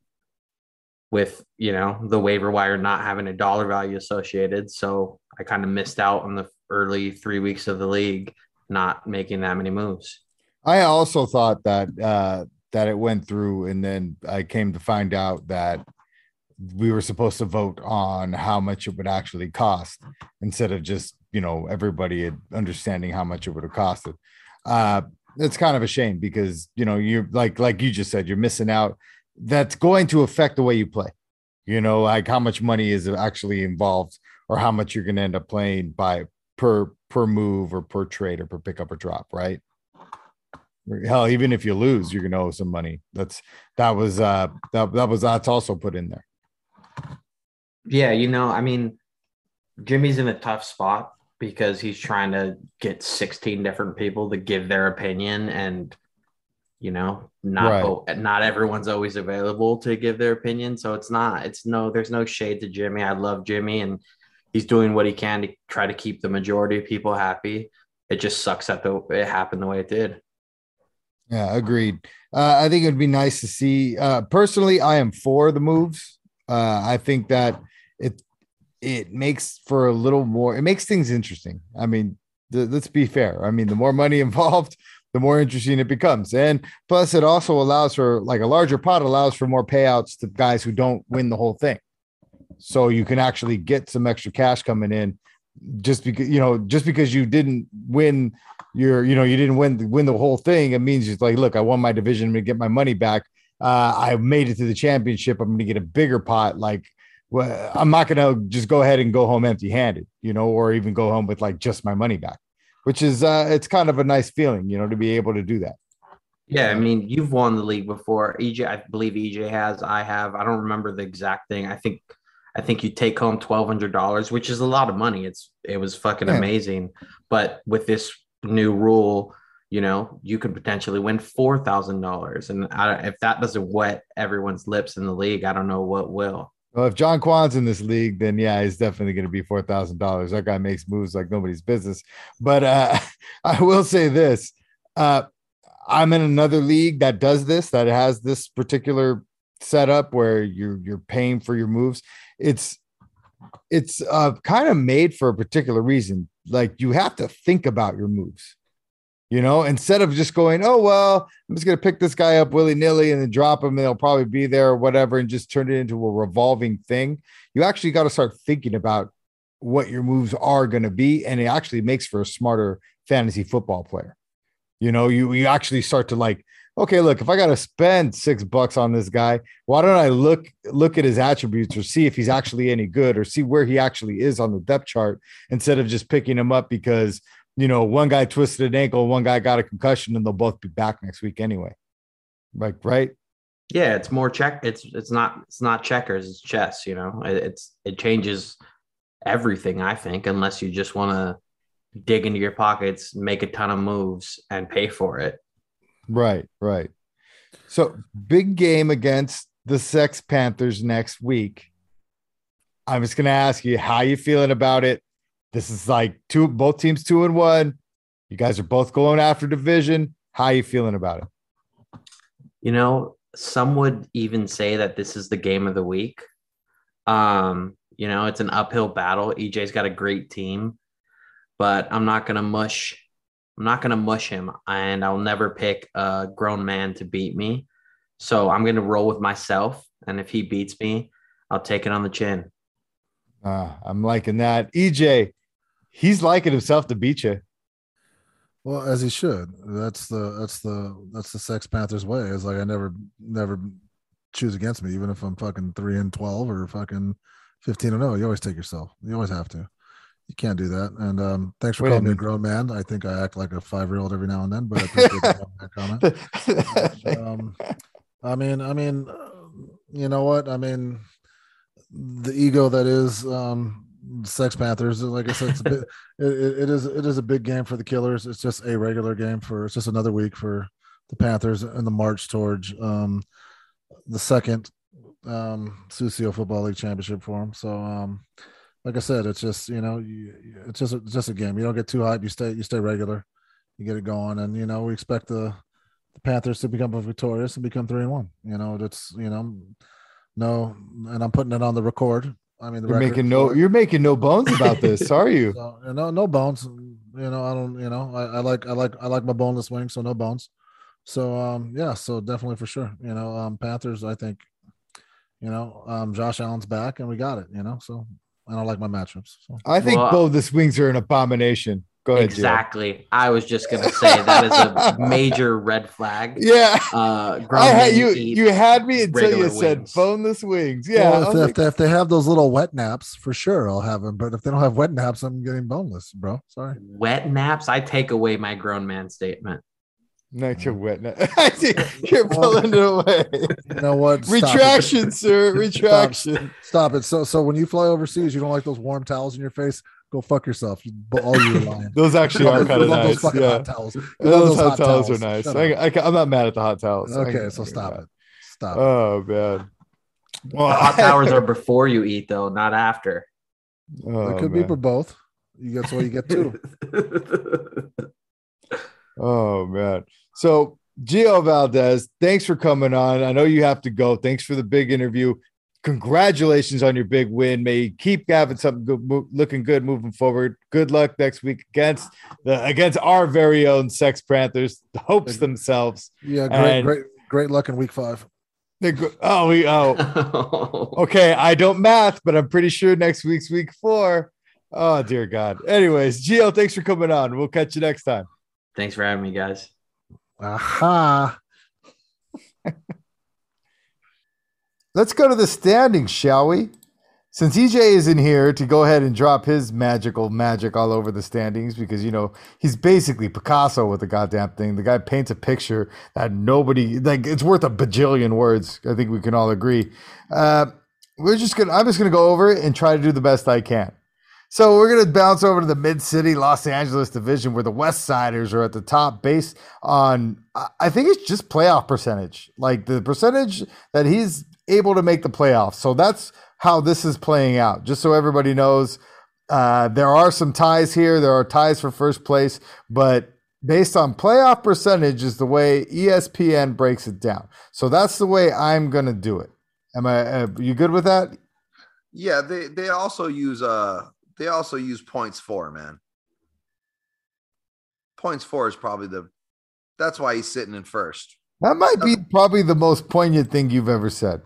with you know the waiver wire not having a dollar value associated. So I kind of missed out on the early three weeks of the league, not making that many moves. I also thought that uh, that it went through, and then I came to find out that we were supposed to vote on how much it would actually cost instead of just you know everybody understanding how much it would have costed. Uh it's kind of a shame because you know you're like like you just said you're missing out. That's going to affect the way you play. You know like how much money is actually involved or how much you're going to end up playing by per per move or per trade or per pickup or drop right? Hell even if you lose you're going to owe some money. That's that was uh that, that was that's also put in there. Yeah, you know, I mean, Jimmy's in a tough spot because he's trying to get 16 different people to give their opinion and you know not right. not everyone's always available to give their opinion. So it's not it's no there's no shade to Jimmy. I love Jimmy and he's doing what he can to try to keep the majority of people happy. It just sucks that the, it happened the way it did. Yeah agreed. Uh, I think it'd be nice to see uh, personally I am for the moves. Uh, I think that it it makes for a little more. It makes things interesting. I mean, th- let's be fair. I mean, the more money involved, the more interesting it becomes. And plus, it also allows for like a larger pot allows for more payouts to guys who don't win the whole thing. So you can actually get some extra cash coming in just because you know just because you didn't win your you know you didn't win win the whole thing it means it's like look i won my division i'm gonna get my money back uh, I made it to the championship. I'm to get a bigger pot. Like, well, I'm not going to just go ahead and go home empty handed, you know, or even go home with like just my money back, which is, uh, it's kind of a nice feeling, you know, to be able to do that. Yeah. I mean, you've won the league before. EJ, I believe EJ has. I have. I don't remember the exact thing. I think, I think you take home twelve hundred dollars, which is a lot of money. It's it was fucking yeah. amazing. But with this new rule, you know, you could potentially win four thousand dollars, and I, if that doesn't wet everyone's lips in the league, I don't know what will. Well, if John Quan's in this league, then yeah, he's definitely going to be four thousand dollars. That guy makes moves like nobody's business. But uh, I will say this: uh, I'm in another league that does this, that has this particular setup where you're you're paying for your moves. It's it's uh, kind of made for a particular reason. Like you have to think about your moves you know, instead of just going, oh, well, I'm just going to pick this guy up willy nilly and then drop him he'll probably be there or whatever and just turn it into a revolving thing. You actually got to start thinking about what your moves are going to be. And it actually makes for a smarter fantasy football player. You know, you, you actually start to like, okay, look, if I got to spend six bucks on this guy, why don't I look look at his attributes or see if he's actually any good or see where he actually is on the depth chart instead of just picking him up because you know, one guy twisted an ankle, one guy got a concussion, and they'll both be back next week anyway. Like, right? Yeah, it's more check. It's it's not it's not checkers. It's chess. You know, it, it's it changes everything. I think, unless you just want to dig into your pockets, make a ton of moves, and pay for it. Right, right. So big game against the Sex Panthers next week. I'm just going to ask you how you feeling about it this is like two both teams two and one. You guys are both going after division. How are you feeling about it? You know, some would even say that this is the game of the week. Um, you know, it's an uphill battle. EJ's got a great team, but I'm not gonna mush. I'm not gonna mush him, and I'll never pick a grown man to beat me. So I'm gonna roll with myself, and if he beats me, I'll take it on the chin. Uh, I'm liking that. EJ, he's liking himself to beat you. Well, as he should. That's the that's the that's the Sex Panthers way. It's like I never never choose against me, even if I'm fucking three and twelve or fucking fifteen and zero. You always take yourself. You always have to. You can't do that. And um, thanks for Wait a calling me a grown man. I think I act like a five year old every now and then, but I appreciate man comment. Um, I mean, I mean, uh, you know what? I mean, the ego that is um, Sex Panthers. Like I said, it's a bit, it, it is it is a big game for the Killers. It's just a regular game for it's just another week for the Panthers in the march towards um, the second um, Sucio Football League championship for them. So, um, like I said, it's just you know, you, it's just it's just a game. You don't get too hype. You stay you stay regular. You get it going, and you know we expect the the Panthers to become victorious and become three and one. You know that's you know no, and I'm putting it on the record. I mean, the You're making no for it. you're making no bones about this, are you? So, you know, no bones. You know, I don't. You know, I, I like I like I like my boneless wings, so no bones. So um, yeah, so definitely for sure. You know, um, Panthers. I think, you know, um, Josh Allen's back, and we got it. You know, so I don't like my matchups. So I think Well, both the wings are an abomination. Go ahead, Gio. exactly. I was just gonna say that is a major red flag. Yeah. Uh, I had you you had me until you regular said boneless wings. Yeah. Well, I if, they, like, if, they, if they have those little wet naps, for sure I'll have them. But if they don't have wet naps, I'm getting boneless, bro. Sorry. wet naps. I take away my grown man statement. Not your wet nap. You're pulling it away. You know what? Stop it. Retraction, sir. Retraction. Stop it. So so when you fly overseas, you don't like those warm towels in your face. Go fuck yourself. You, all you lying. Those actually are You kind of love those nice. Yeah. hot towels. You Those, love hot towels are nice. Shut I, I'm not mad at the hot towels. Okay, so stop it. Stop. Oh man. Well, The hot towers are before you eat, though, not after. Oh, it could man. be for both. You get so you get two. Oh man. So Gio Valdez, thanks for coming on. I know you have to go. Thanks for the big interview. Congratulations on your big win. May you keep having something good, mo- looking good moving forward. Good luck next week against the against our very own Sex Panthers, the hopes themselves. Yeah, great, And- great, great luck in week five. They're oh, we oh okay. I don't math, but I'm pretty sure next week's week four. Oh dear God. Anyways, Gio, thanks for coming on. We'll catch you next time. Thanks for having me, guys. Aha. Let's go to the standings, shall we? Since EJ is in here to go ahead and drop his magical magic all over the standings, because you know he's basically Picasso with the goddamn thing. The guy paints a picture that nobody like. It's worth a bajillion words. I think we can all agree. Uh, we're just gonna. I'm just gonna go over it and try to do the best I can. So we're gonna bounce over to the Mid City Los Angeles division, where the West Siders are at the top, based on I think it's just playoff percentage, like the percentage that he's able to make the playoffs. So that's how this is playing out. Just so everybody knows, uh, there are some ties here. There are ties for first place, but based on playoff percentage is the way ESPN breaks it down. So that's the way I'm gonna do it. Am I? Uh, you good with that? Yeah, they they also use uh they also use points for man. Points four is probably the that's why he's sitting in first. That might be probably the most poignant thing you've ever said.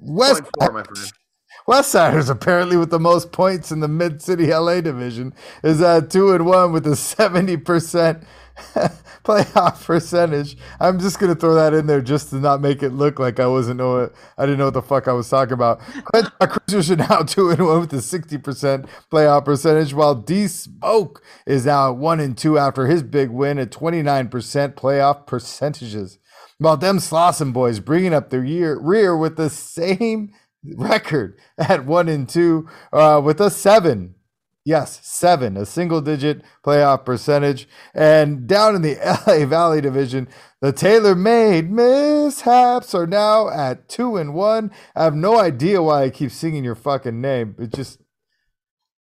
West four, my friend. Westsiders apparently with the most points in the Mid City LA division is at two and one with a seventy percent playoff percentage. I'm just gonna throw that in there just to not make it look like I wasn't know it. I didn't know what the fuck I was talking about. Cruisers are now two and one with a sixty percent playoff percentage, while D Smoke is now one and two after his big win at twenty nine percent playoff percentages. While them Slauson boys bringing up their year rear with the same record at one and two uh, with a seven. Yes, seven, a single digit playoff percentage. And down in the LA Valley division, the Taylor Made mishaps are now at two and one. I have no idea why I keep singing your fucking name. It just,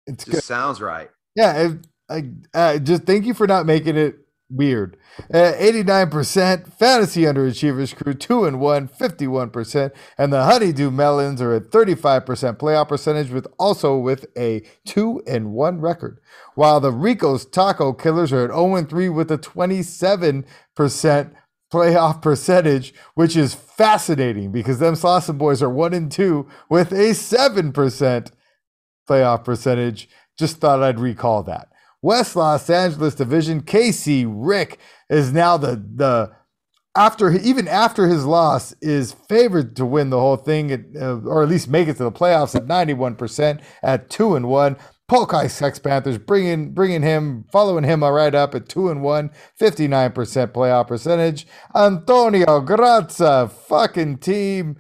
it's good. Sounds right. Yeah, it, I uh, just thank you for not making it weird. Uh, 89% fantasy underachievers crew 2 and 1, 51%, and the Honeydew Melons are at 35% playoff percentage with also with a 2 and 1 record. While the Rico's Taco Killers are at 0 and 3 with a 27% playoff percentage, which is fascinating because them Slauson boys are 1 and 2 with a 7% playoff percentage. Just thought I'd recall that. West Los Angeles Division, KC Rick is now the the after even after his loss is favored to win the whole thing at, uh, or at least make it to the playoffs at 91% at 2 and 1 Polkai Sex Panthers bringing bringing him following him right up at 2 and 1 59% playoff percentage. Antonio Grazza fucking team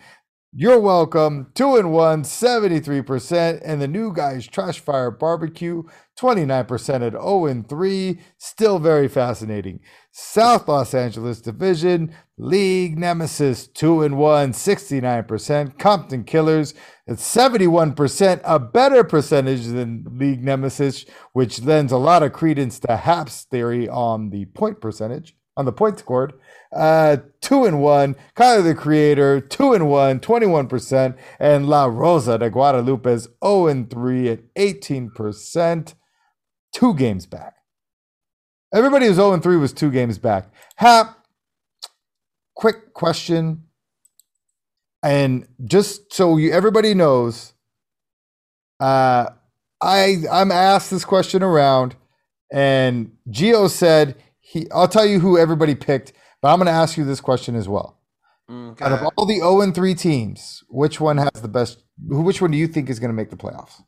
you're welcome. 2 and 1 73% and the new guys Trash Fire Barbecue 29% at 0 and 3 still very fascinating. South Los Angeles Division, League Nemesis 2 and 1, 69%. Compton Killers at 71%, a better percentage than League Nemesis, which lends a lot of credence to Hap's theory on the point percentage, on the point scored. Uh, 2 and 1, Kyler the Creator, 2 and 1, 21%, and La Rosa de Guadalupe's 0 and 3 at 18%. Two games back. Everybody who's 0 and 3 was two games back. Hap, quick question. And just so you everybody knows, uh, I I'm asked this question around, and Gio said he I'll tell you who everybody picked, but I'm gonna ask you this question as well. Okay. Out of all the 0 and 3 teams, which one has the best which one do you think is gonna make the playoffs?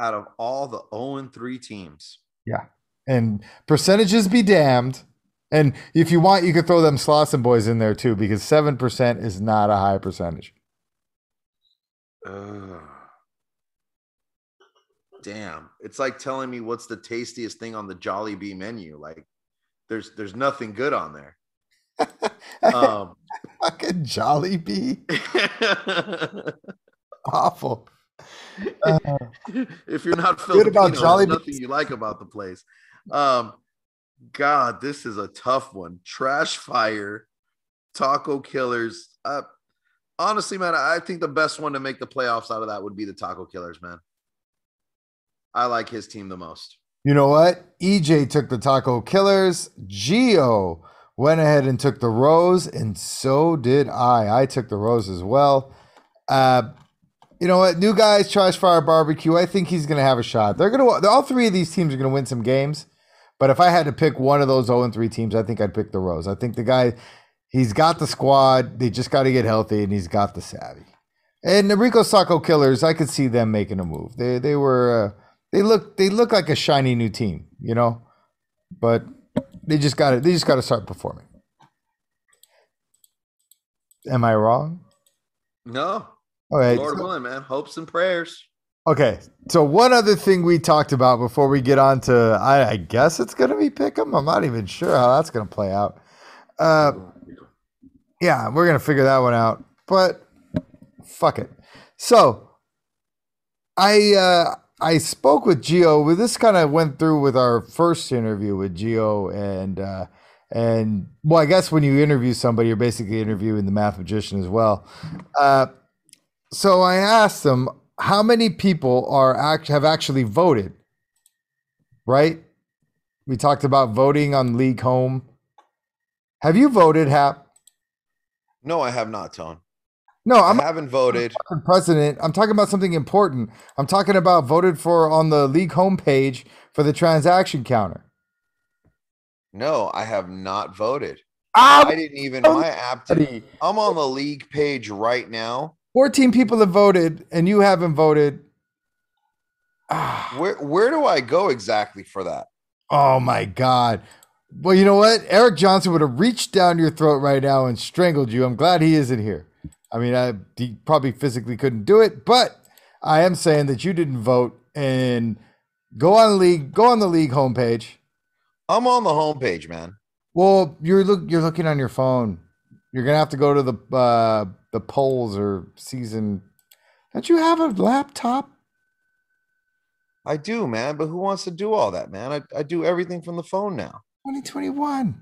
Out of all the 0 and 3 teams, Yeah. And percentages be damned. And if you want, you could throw them Slauson boys in there too, because 7% is not a high percentage. Ugh. Damn, it's like telling me what's the tastiest thing on the Jollibee menu. Like, there's there's nothing good on there. Um, Fucking Jolly Bee. Awful. Uh, if you're not Good about Jolly nothing you like about the place. Um, God, this is a tough one. Trash fire, taco killers. Uh, honestly, man, I think the best one to make the playoffs out of that would be the taco killers, man. I like his team the most. you know what? EJ took the Taco Killers. Gio went ahead and took the Rose, and so did I. I took the Rose as well. Uh, you know what? New guys, Trash Fire Barbecue. I think he's going to have a shot. They're going to. All three of these teams are going to win some games. But if I had to pick one of those 0 3 teams, I think I'd pick the Rose. I think the guy, he's got the squad. They just got to get healthy, and he's got the savvy. And the Rico's Taco Killers, I could see them making a move. They they were uh, they look they look like a shiny new team, you know, but they just got to they just got to start performing. Am I wrong? No, All right. Lord willing, man. Hopes and prayers. Okay, so one other thing we talked about before we get on to, I, I guess it's going to be Pick'em. I'm not even sure how that's going to play out. Uh, yeah, we're going to figure that one out. But fuck it. So I uh, I spoke with Gio. This kind of went through with our first interview with Gio, and uh, and well, I guess when you interview somebody, you're basically interviewing the math magician as well. Uh, so I asked him how many people are act have actually voted. Right? We talked about voting on league home. Have you voted, Hap? No, I have not, Tone. No, I'm I haven't voted. president. I'm talking about something important. I'm talking about voted for on the league homepage for the transaction counter. No, I have not voted. Ah, I didn't even my app. I'm on the league page right now. 14 people have voted and you haven't voted. Ah, Where where do I go exactly for that? oh my God. Well, you know what? Eric Johnson would have reached down your throat right now and strangled you. I'm glad he isn't here. I mean, I, he probably physically couldn't do it, but I am saying that you didn't vote and go on the league, go on the league homepage. I'm on the homepage, man. Well, you're look you're looking on your phone. You're gonna have to go to the uh, the polls or season. Don't you have a laptop? I do, man. But who wants to do all that, man? I, I do everything from the phone now. 2021.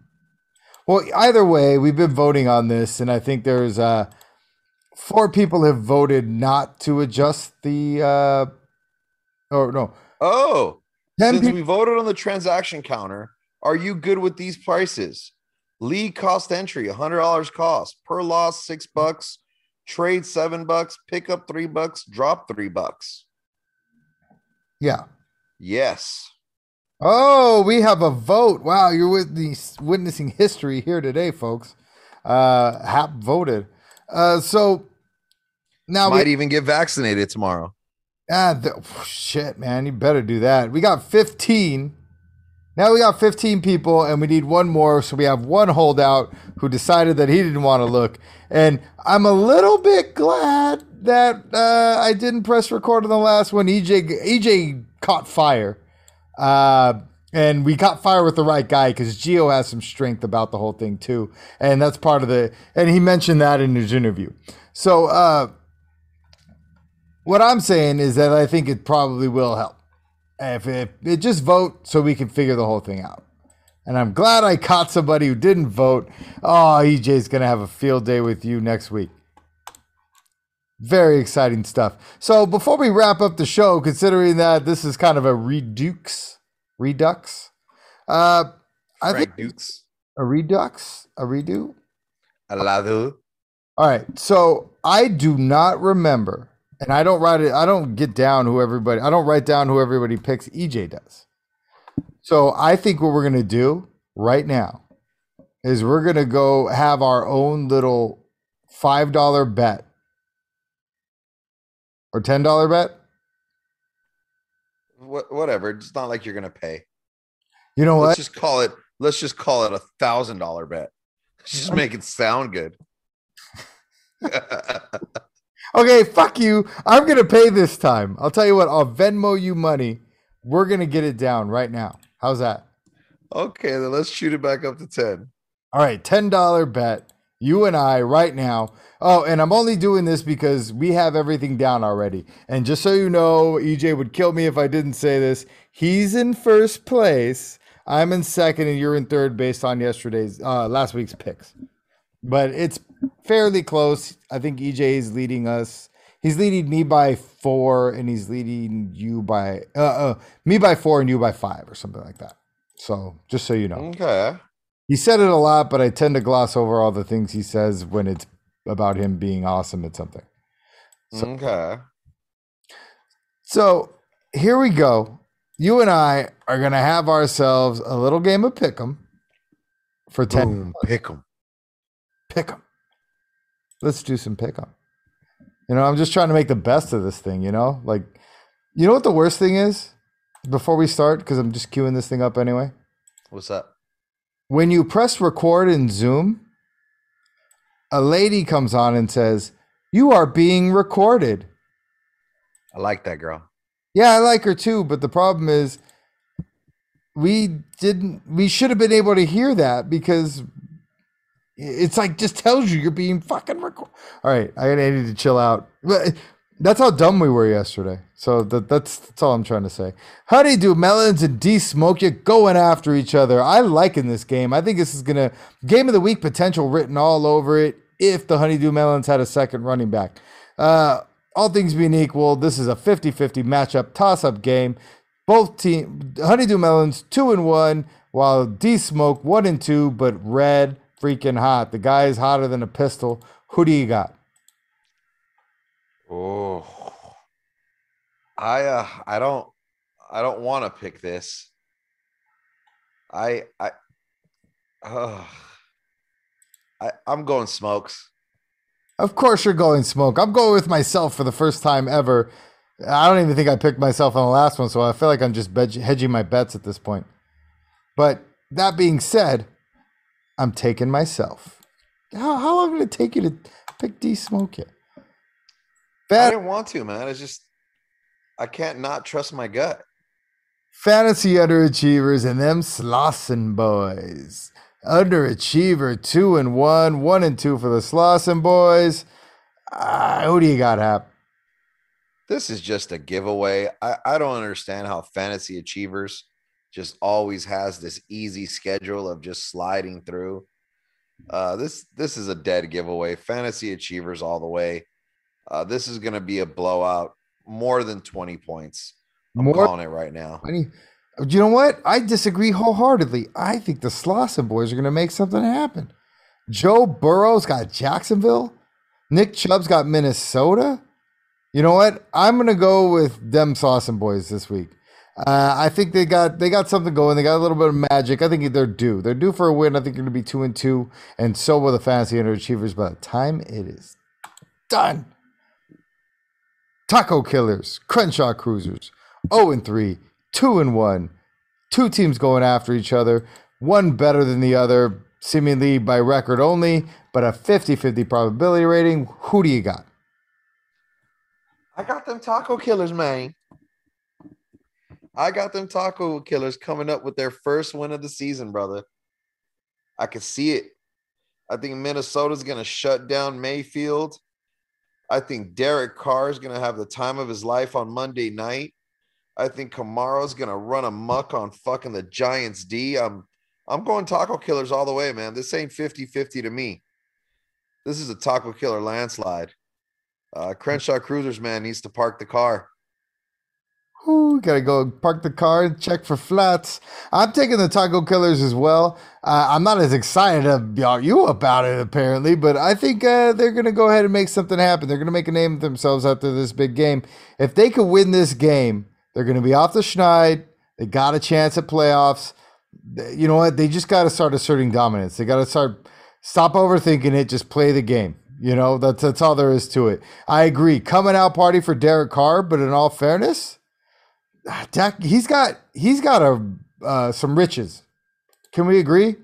Well, either way, we've been voting on this, and I think there's uh, four people have voted not to adjust the. Uh, or no, Oh, since people. we voted on the transaction counter, are you good with these prices? League cost entry, hundred dollars cost per loss, six bucks. Trade seven bucks. Pick up three bucks. Drop three bucks. Yeah. Yes. Oh, we have a vote. Wow, you're witness- witnessing history here today, folks. Uh, Hap voted. Uh, so now Might we, even get vaccinated tomorrow. ah, the, shit, man, you better do that. We got 15. Now we got 15 people, and we need one more. So we have one holdout who decided that he didn't want to look. And I'm a little bit glad that uh, I didn't press record on the last one. EJ EJ caught fire. Uh, and we caught fire with the right guy because Gio has some strength about the whole thing too, and that's part of the. And he mentioned that in his interview. So uh, what I'm saying is that I think it probably will help if it, it just vote so we can figure the whole thing out. And I'm glad I caught somebody who didn't vote. Oh, EJ's gonna have a field day with you next week. Very exciting stuff. So before we wrap up the show, considering that this is kind of a redux, redux, uh, I think a redux, a redo. Alado. All right. So I do not remember, and I don't write it. I don't get down who everybody. I don't write down who everybody picks. EJ does. So I think what we're gonna do right now is we're gonna go have our own little five dollar bet or ten dollar bet. What, whatever. It's not like you're gonna pay. You know what? Let's just call it. Let's just call it a thousand dollar bet. Just make it sound good. Okay, fuck you. I'm gonna pay this time. I'll tell you what. I'll Venmo you money. We're gonna get it down right now. How's that? okay, then let's shoot it back up to ten. All right, $10 bet. You and I right now. Oh, and I'm only doing this because we have everything down already. And just so you know, EJ would kill me if I didn't say this. He's in first place. I'm in second, and you're in third based on yesterday's, uh, last week's picks. But it's fairly close. I think EJ is leading us. He's leading me by four, and he's leading you by uh, uh me by four and you by five, or something like that. So just so you know. Okay. He said it a lot, but I tend to gloss over all the things he says when it's about him being awesome at something. So- okay. So here we go. You and I are going to have ourselves a little game of pick'em for 10 Boom. Pick 'em. pick'em. Let's do some pick'em. You know, I'm just trying to make the best of this thing, you know? Like you know what the worst thing is before we start cuz I'm just queuing this thing up anyway. What's that? when you press record in Zoom, a lady comes on and says, You are being recorded. I like that girl. Yeah, I like her too, but the problem is we didn't we should have been able to hear that because it's like just tells you you're being fucking recorded. All right, I need to chill out. But that's how dumb we were yesterday. So that, that's that's all I'm trying to say. Honeydew Melons and D Smoke you going after each other. I like in this game. I think this is gonna game of the week potential written all over it. If the Honeydew Melons had a second running back, uh, all things being equal, this is a 50-50 matchup toss-up game. Both team Honeydew Melons two and one, while D Smoke one and two, but red freaking hot. The guy is hotter than a pistol. Who do you got? Oh. I uh I don't I don't want to pick this. I I uh, I I'm going smokes. Of course, you're going smoke. I'm going with myself for the first time ever. I don't even think I picked myself on the last one, so I feel like I'm just hedging my bets at this point. But that being said, I'm taking myself. How, how long did it take you to pick D Smoke here? I didn't want to, man. It's just I can't not trust my gut. fantasy underachievers and them Slauson boys. Underachiever two and one, one and two for the Slauson boys. Uh, who do you got, Hap? This is just a giveaway. I, I don't understand how fantasy achievers just always has this easy schedule of just sliding through. Uh, this this is a dead giveaway. Fantasy achievers all the way. Uh, this is going to be a blowout, more than twenty points. I'm More calling it right now. I mean, you know what? I disagree wholeheartedly. I think the Slauson boys are going to make something happen. Joe Burrow's got Jacksonville. Nick Chubb's got Minnesota. You know what? I'm going to go with them Slauson boys this week. Uh, I think they got they got something going. They got a little bit of magic. I think they're due. They're due for a win. I think they're going to be two and two, and so will the fantasy underachievers. By the time it is done, Taco Killers, Crenshaw Cruisers, zero and three, two and one, two teams going after each other. One better than the other, seemingly by record only, but a 50-50 probability rating. Who do you got? I got them taco killers, man. I got them taco killers coming up with their first win of the season, brother. I can see it. I think Minnesota's going to shut down Mayfield. I think Derek Carr is going to have the time of his life on Monday night. I think Kamara's going to run amok on fucking the Giants D. I'm I'm going taco killers all the way, man. This ain't 50-50 to me. This is a taco killer landslide. Uh, Crenshaw Cruisers, man, needs to park the car. Ooh, gotta go park the car and check for flats. I'm taking the Taco Killers as well. Uh, I'm not as excited about you about it apparently, but I think uh, they're gonna go ahead and make something happen. They're gonna make a name of themselves after this big game. If they could win this game, they're gonna be off the schneid. They got a chance at playoffs. You know what? They just got to start asserting dominance. They got to start stop overthinking it. Just play the game. You know that's that's all there is to it. I agree. Coming out party for Derek Carr, but in all fairness Dak, he's got he's got a uh, some riches. Can we agree?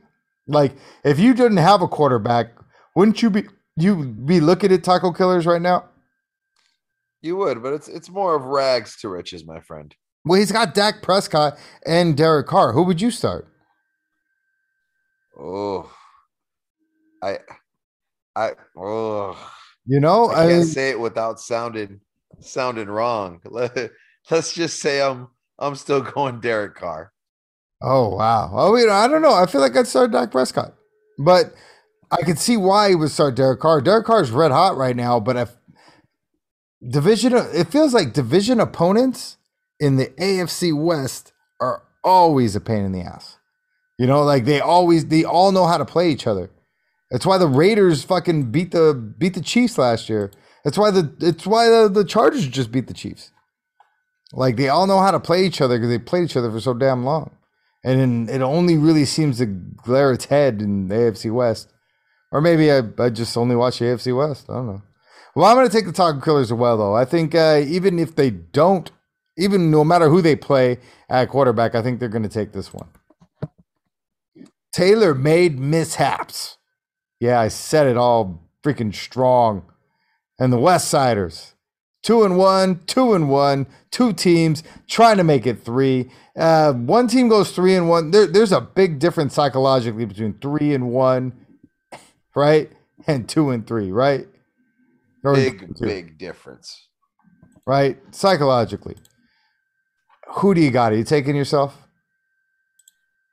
Like, if you didn't have a quarterback, wouldn't you be you be looking at taco killers right now? You would, but it's it's more of rags to riches, my friend. Well, he's got Dak Prescott and Derek Carr. Who would you start? Oh, I, I, oh, you know, I can't I, say it without sounding sounding wrong. let's just say I'm I'm still going Derek Carr. Oh wow. Oh, you know, I don't know. I feel like I'd start Dak Prescott, but I could see why he would start Derek Carr. Derek Carr is red hot right now, but if division, it feels like division opponents in the AFC West are always a pain in the ass. You know, like they always they all know how to play each other. That's why the Raiders fucking beat the beat the Chiefs last year. That's why the it's why the, the Chargers just beat the Chiefs. Like they all know how to play each other because they played each other for so damn long. And it only really seems to glare its head in the AFC West. Or maybe I, I just only watch the AFC West. I don't know. Well, I'm going to take the Taco Killers as well, though. I think uh, even if they don't, even no matter who they play at quarterback, I think they're going to take this one. Taylor made mishaps. Yeah, I said it all freaking strong. And the West Siders, two and one, two and one, two teams trying to make it three. Uh, one team goes three and one. There, there's a big difference psychologically between three and one, right, and two and three, right? Or big, big difference, right? Psychologically, who do you got? Are you taking yourself?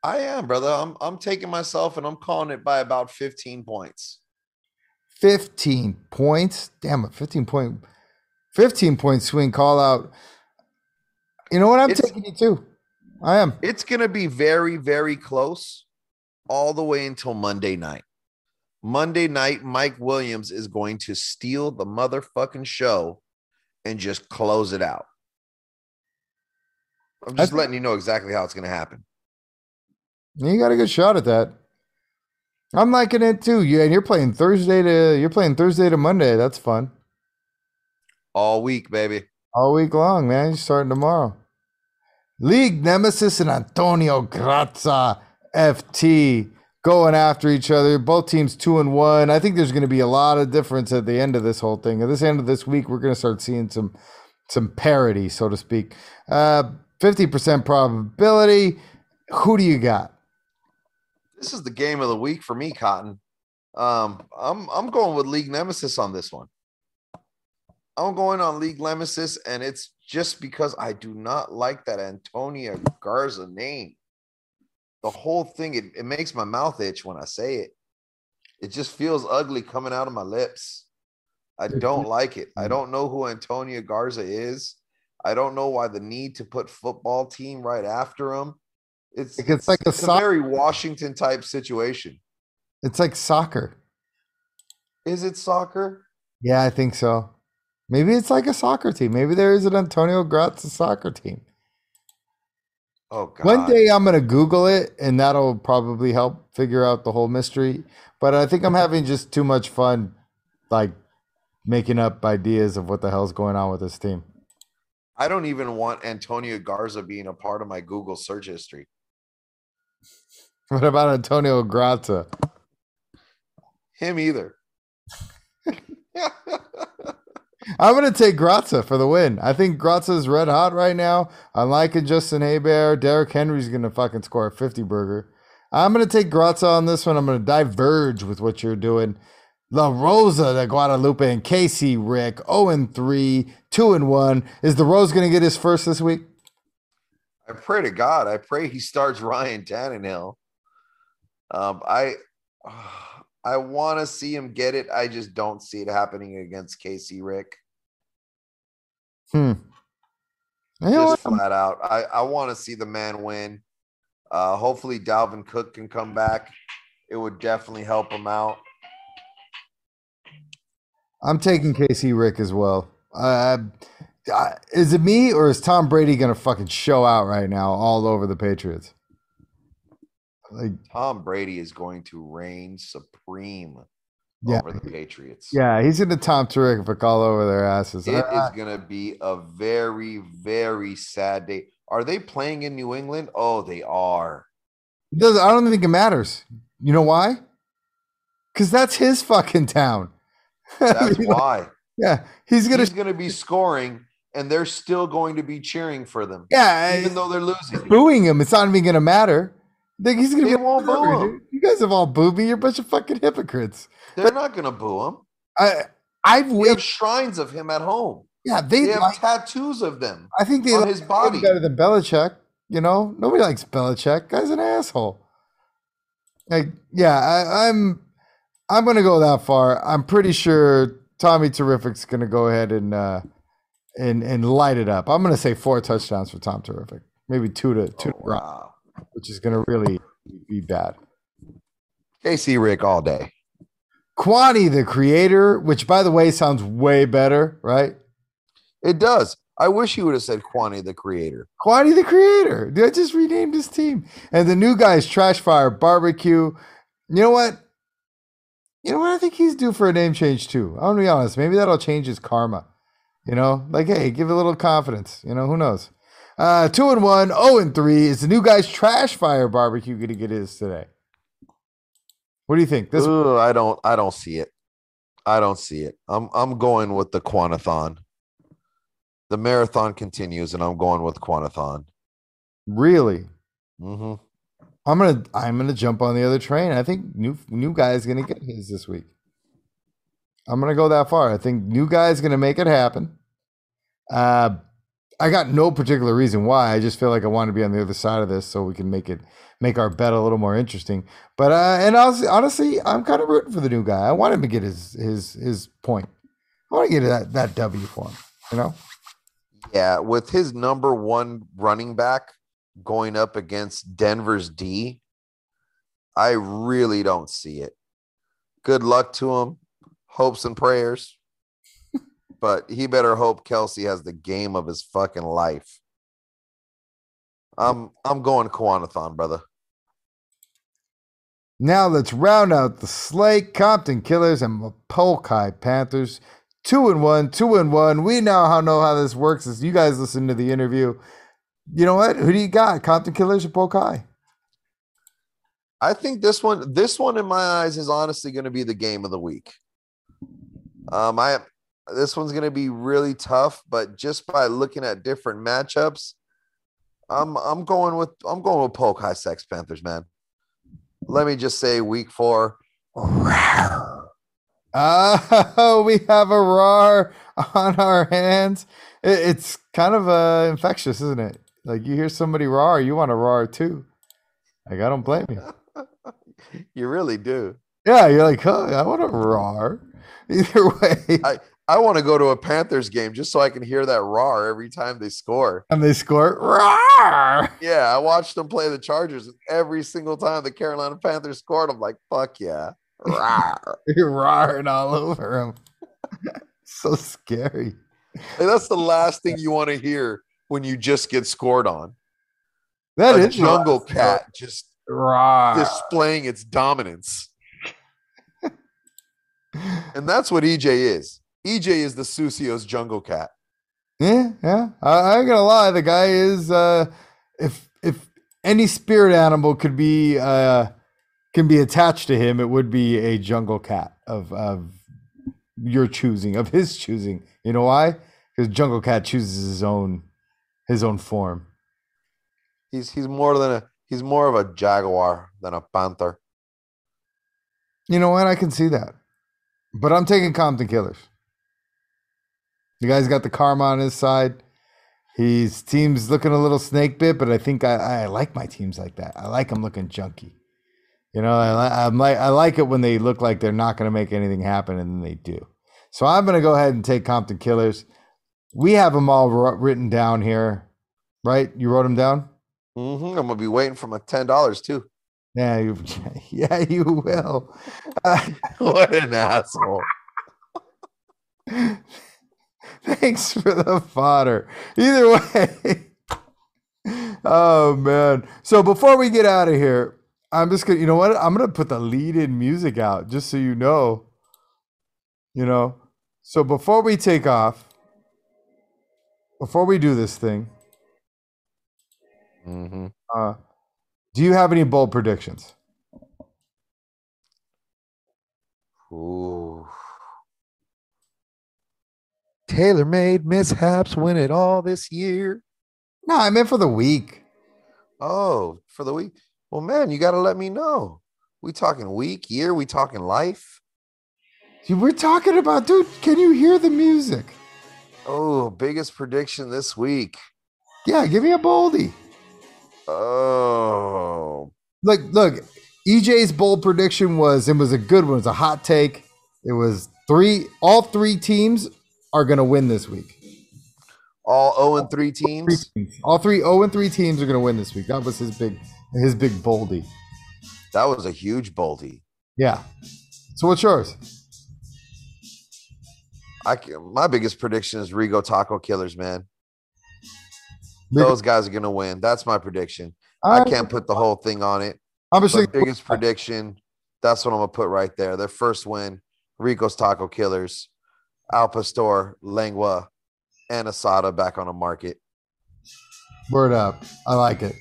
I am, brother. I'm I'm taking myself, and I'm calling it by about 15 points. 15 points. Damn it, 15 point 15 point swing call out. You know what? I'm it's, taking you too. I am. It's going to be very, very close all the way until Monday night. Monday night, Mike Williams is going to steal the motherfucking show and just close it out. I'm just letting you know exactly how it's going to happen. You got a good shot at that. I'm liking it too. Yeah, and you're playing Thursday to you're playing Thursday to Monday. That's fun all week, baby. All week long, man. You're starting tomorrow. League Nemesis and Antonio Grazza FT going after each other. Both teams two and one. I think there's going to be a lot of difference at the end of this whole thing. At this end of this week, we're going to start seeing some some parity, so to speak. Uh, 50% probability. Who do you got? This is the game of the week for me, Cotton. Um, I'm I'm going with League Nemesis on this one. I'm going on League Nemesis, and it's just because I do not like that Antonia Garza name. The whole thing, it, it makes my mouth itch when I say it. It just feels ugly coming out of my lips. I don't like it. I don't know who Antonia Garza is. I don't know why the need to put football team right after him. It's, it's, it's like a, it's a very Washington type situation. It's like soccer. Is it soccer? Yeah, I think so. Maybe it's like a soccer team. Maybe there is an Antonio Grazza soccer team. Oh God. One day I'm gonna Google it, and that'll probably help figure out the whole mystery. But I think I'm having just too much fun, like making up ideas of what the hell's going on with this team. I don't even want Antonio Garza being a part of my Google search history. What about Antonio Grazza? Him either. I'm gonna take Grazza for the win. I think Grazza's red hot right now. I'm liking Justin Herbert. Derrick Henry's gonna fucking score a 50 burger. I'm gonna take Grazza on this one. I'm gonna diverge with what you're doing. La Rosa de Guadalupe and Casey Rick 0 and 3, 2 and 1. Is the Rose gonna get his first this week? I pray to God. I pray he starts Ryan Tannehill. Um, I I want to see him get it. I just don't see it happening against Casey Rick. Hmm. Just flat out. I, I want to see the man win. Uh, hopefully Dalvin Cook can come back. It would definitely help him out. I'm taking KC Rick as well. Uh, is it me or is Tom Brady gonna fucking show out right now all over the Patriots? Like, Tom Brady is going to reign supreme Yeah. over the Patriots. yeah, he's gonna Tom terrific all over their asses. It is ah. going to be a very, very sad day. Are they playing in New England? Oh, they are. It does I don't think it matters. You know why? Because that's his fucking town. That's You know, why. Yeah, he's gonna. He's going to be scoring, and they're still going to be cheering for them, yeah, even though they're losing. booing him. It's not even gonna matter. Like, he's gonna They be won't boo him. You guys have all booed me. You're a bunch of fucking hypocrites. They're not going to boo him. I I've We have shrines of him at home. Yeah, they, They have like. tattoos of them. I think they on like his body. better than Belichick. You know, nobody likes Belichick. Guy's an asshole. Like, yeah, I, I'm. I'm gonna go that far. I'm pretty sure Tommy Terrific's gonna go ahead and uh, and and light it up. I'm gonna say four touchdowns for Tom Terrific, maybe two to two, to Oh, run, wow. Which is gonna really be bad. KC Rick all day. Kwani, the creator, which by the way sounds way better, right? It does. I wish you would have said Kwani the creator. Kwani the creator. Dude, I just renamed his team. And the new guy is Trash Fire Barbecue. You know what? You know what? I think he's due for a name change too. I'm gonna be honest. Maybe that'll change his karma. You know, like hey, give a little confidence. You know, who knows? Uh, two and one, oh and three. Is the new guy's Trash Fire Barbecue gonna get his today? What do you think? This Ugh, I don't. I don't see it. I don't see it. I'm. I'm going with the Quantathon. The marathon continues, and I'm going with Quantathon. really? hmm I'm gonna I'm gonna jump on the other train. I think new new guy is gonna get his this week. I'm gonna go that far. I think new guy is gonna make it happen. Uh, I got no particular reason why. I just feel like I want to be on the other side of this so we can make it make our bet a little more interesting. But uh, and honestly, honestly, I'm kind of rooting for the new guy. I want him to get his his his point. I want to get that that W for him. You know. Yeah, with his number one running back going up against Denver's D, I really don't see it. Good luck to him. Hopes and prayers. But he better hope Kelce has the game of his fucking life. I'm I'm going Kwanathon, brother. Now let's round out the slate. Compton Killers and Mapolkai Panthers. Two and one, two and one. We now know how this works as you guys listen to the interview. You know what? Who do you got? Compton Killers or Polk High? I think this one, this one in my eyes is honestly going to be the game of the week. Um, I this one's going to be really tough, but just by looking at different matchups, I'm I'm going with I'm going with Polk High Sex Panthers, man. Let me just say, week four. Oh, we have a roar on our hands. It- it's kind of uh, infectious, isn't it? Like you hear somebody roar, you want to roar too. Like I don't blame you. You really do. Yeah, you're like, huh, I want to roar. Either way, I- I want to go to a Panthers game just so I can hear that roar every time they score. and they score, roar. Yeah, I watched them play the Chargers every single time the Carolina Panthers scored. I'm like, fuck yeah. Roar. You're roaring all over them. so scary. Like, that's the last thing you want to hear when you just get scored on. That a is jungle cat just Right. displaying its dominance. and that's what EJ is. EJ is the Susio's jungle cat. Yeah, yeah. I, I ain't gonna lie. The guy is uh if if any spirit animal could be uh can be attached to him, it would be a jungle cat of of your choosing, of his choosing. You know why? Because jungle cat chooses his own his own form. He's he's more than a he's more of a jaguar than a panther. You know what? I can see that. But I'm taking Compton Killers. The guy's got the karma on his side. His team's looking a little snake bit, but I think I, I like my teams like that. I like them looking junky. You know, I, I'm like I like it when they look like they're not going to make anything happen, and then they do. So I'm going to go ahead and take Compton Killers. We have them all wr- written down here, right? You wrote them down. hmm I'm gonna be waiting for my ten dollars too. Yeah, you, yeah, you will. Uh, what an asshole! Thanks for the fodder. Either way. oh man. So before we get out of here, I'm just gonna you know what? I'm gonna put the lead in music out just so you know. You know. So before we take off, before we do this thing, hmm uh, do you have any bold predictions? Ooh. Tailor made mishaps win it all this year. No, I meant for the week. Oh, for the week. Well, man, you got to let me know. We talking week, year? We talking life? See, We're talking about, dude. Can you hear the music? Oh, biggest prediction this week. Yeah, give me a boldie. Oh, Look, look. EJ's bold prediction was it was a good one. It was a hot take. It was three. All three teams are going to win this week. all 0 and 3 teams. All three 0 and 3 teams are going to win this week. That was his big his big boldy. That was a huge boldy. Yeah. So what's yours? I my biggest prediction is Rico Taco Killers, man. Those guys are gonna win. That's my prediction. I, I can't put the whole thing on it. I'm just But thinking, biggest prediction. That's what I'm gonna put right there. Their first win, Rico's Taco Killers, Al Pastor, Lengua, and Asada back on the market. Word up. I like it.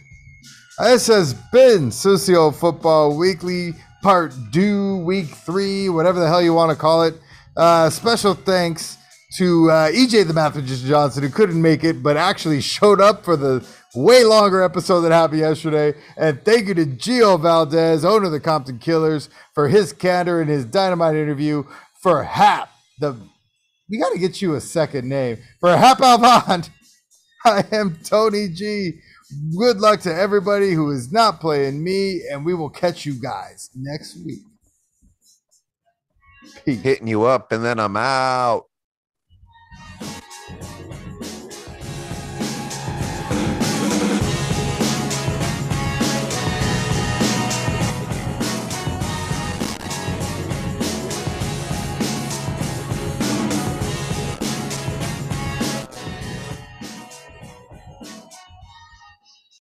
This has been Socio Football Weekly Part Two, Week Three, whatever the hell you want to call it. Uh, special thanks to uh, EJ the Math Magician Johnson, who couldn't make it, but actually showed up for the way longer episode that happened yesterday. And thank you to Gio Valdez, owner of the Compton Killers, for his candor and his dynamite interview. For Hap, the we got to get you a second name. For Hap Alvond, I am Tony G. Good luck to everybody who is not playing me, and we will catch you guys next week. Peace. Hitting you up, and then I'm out.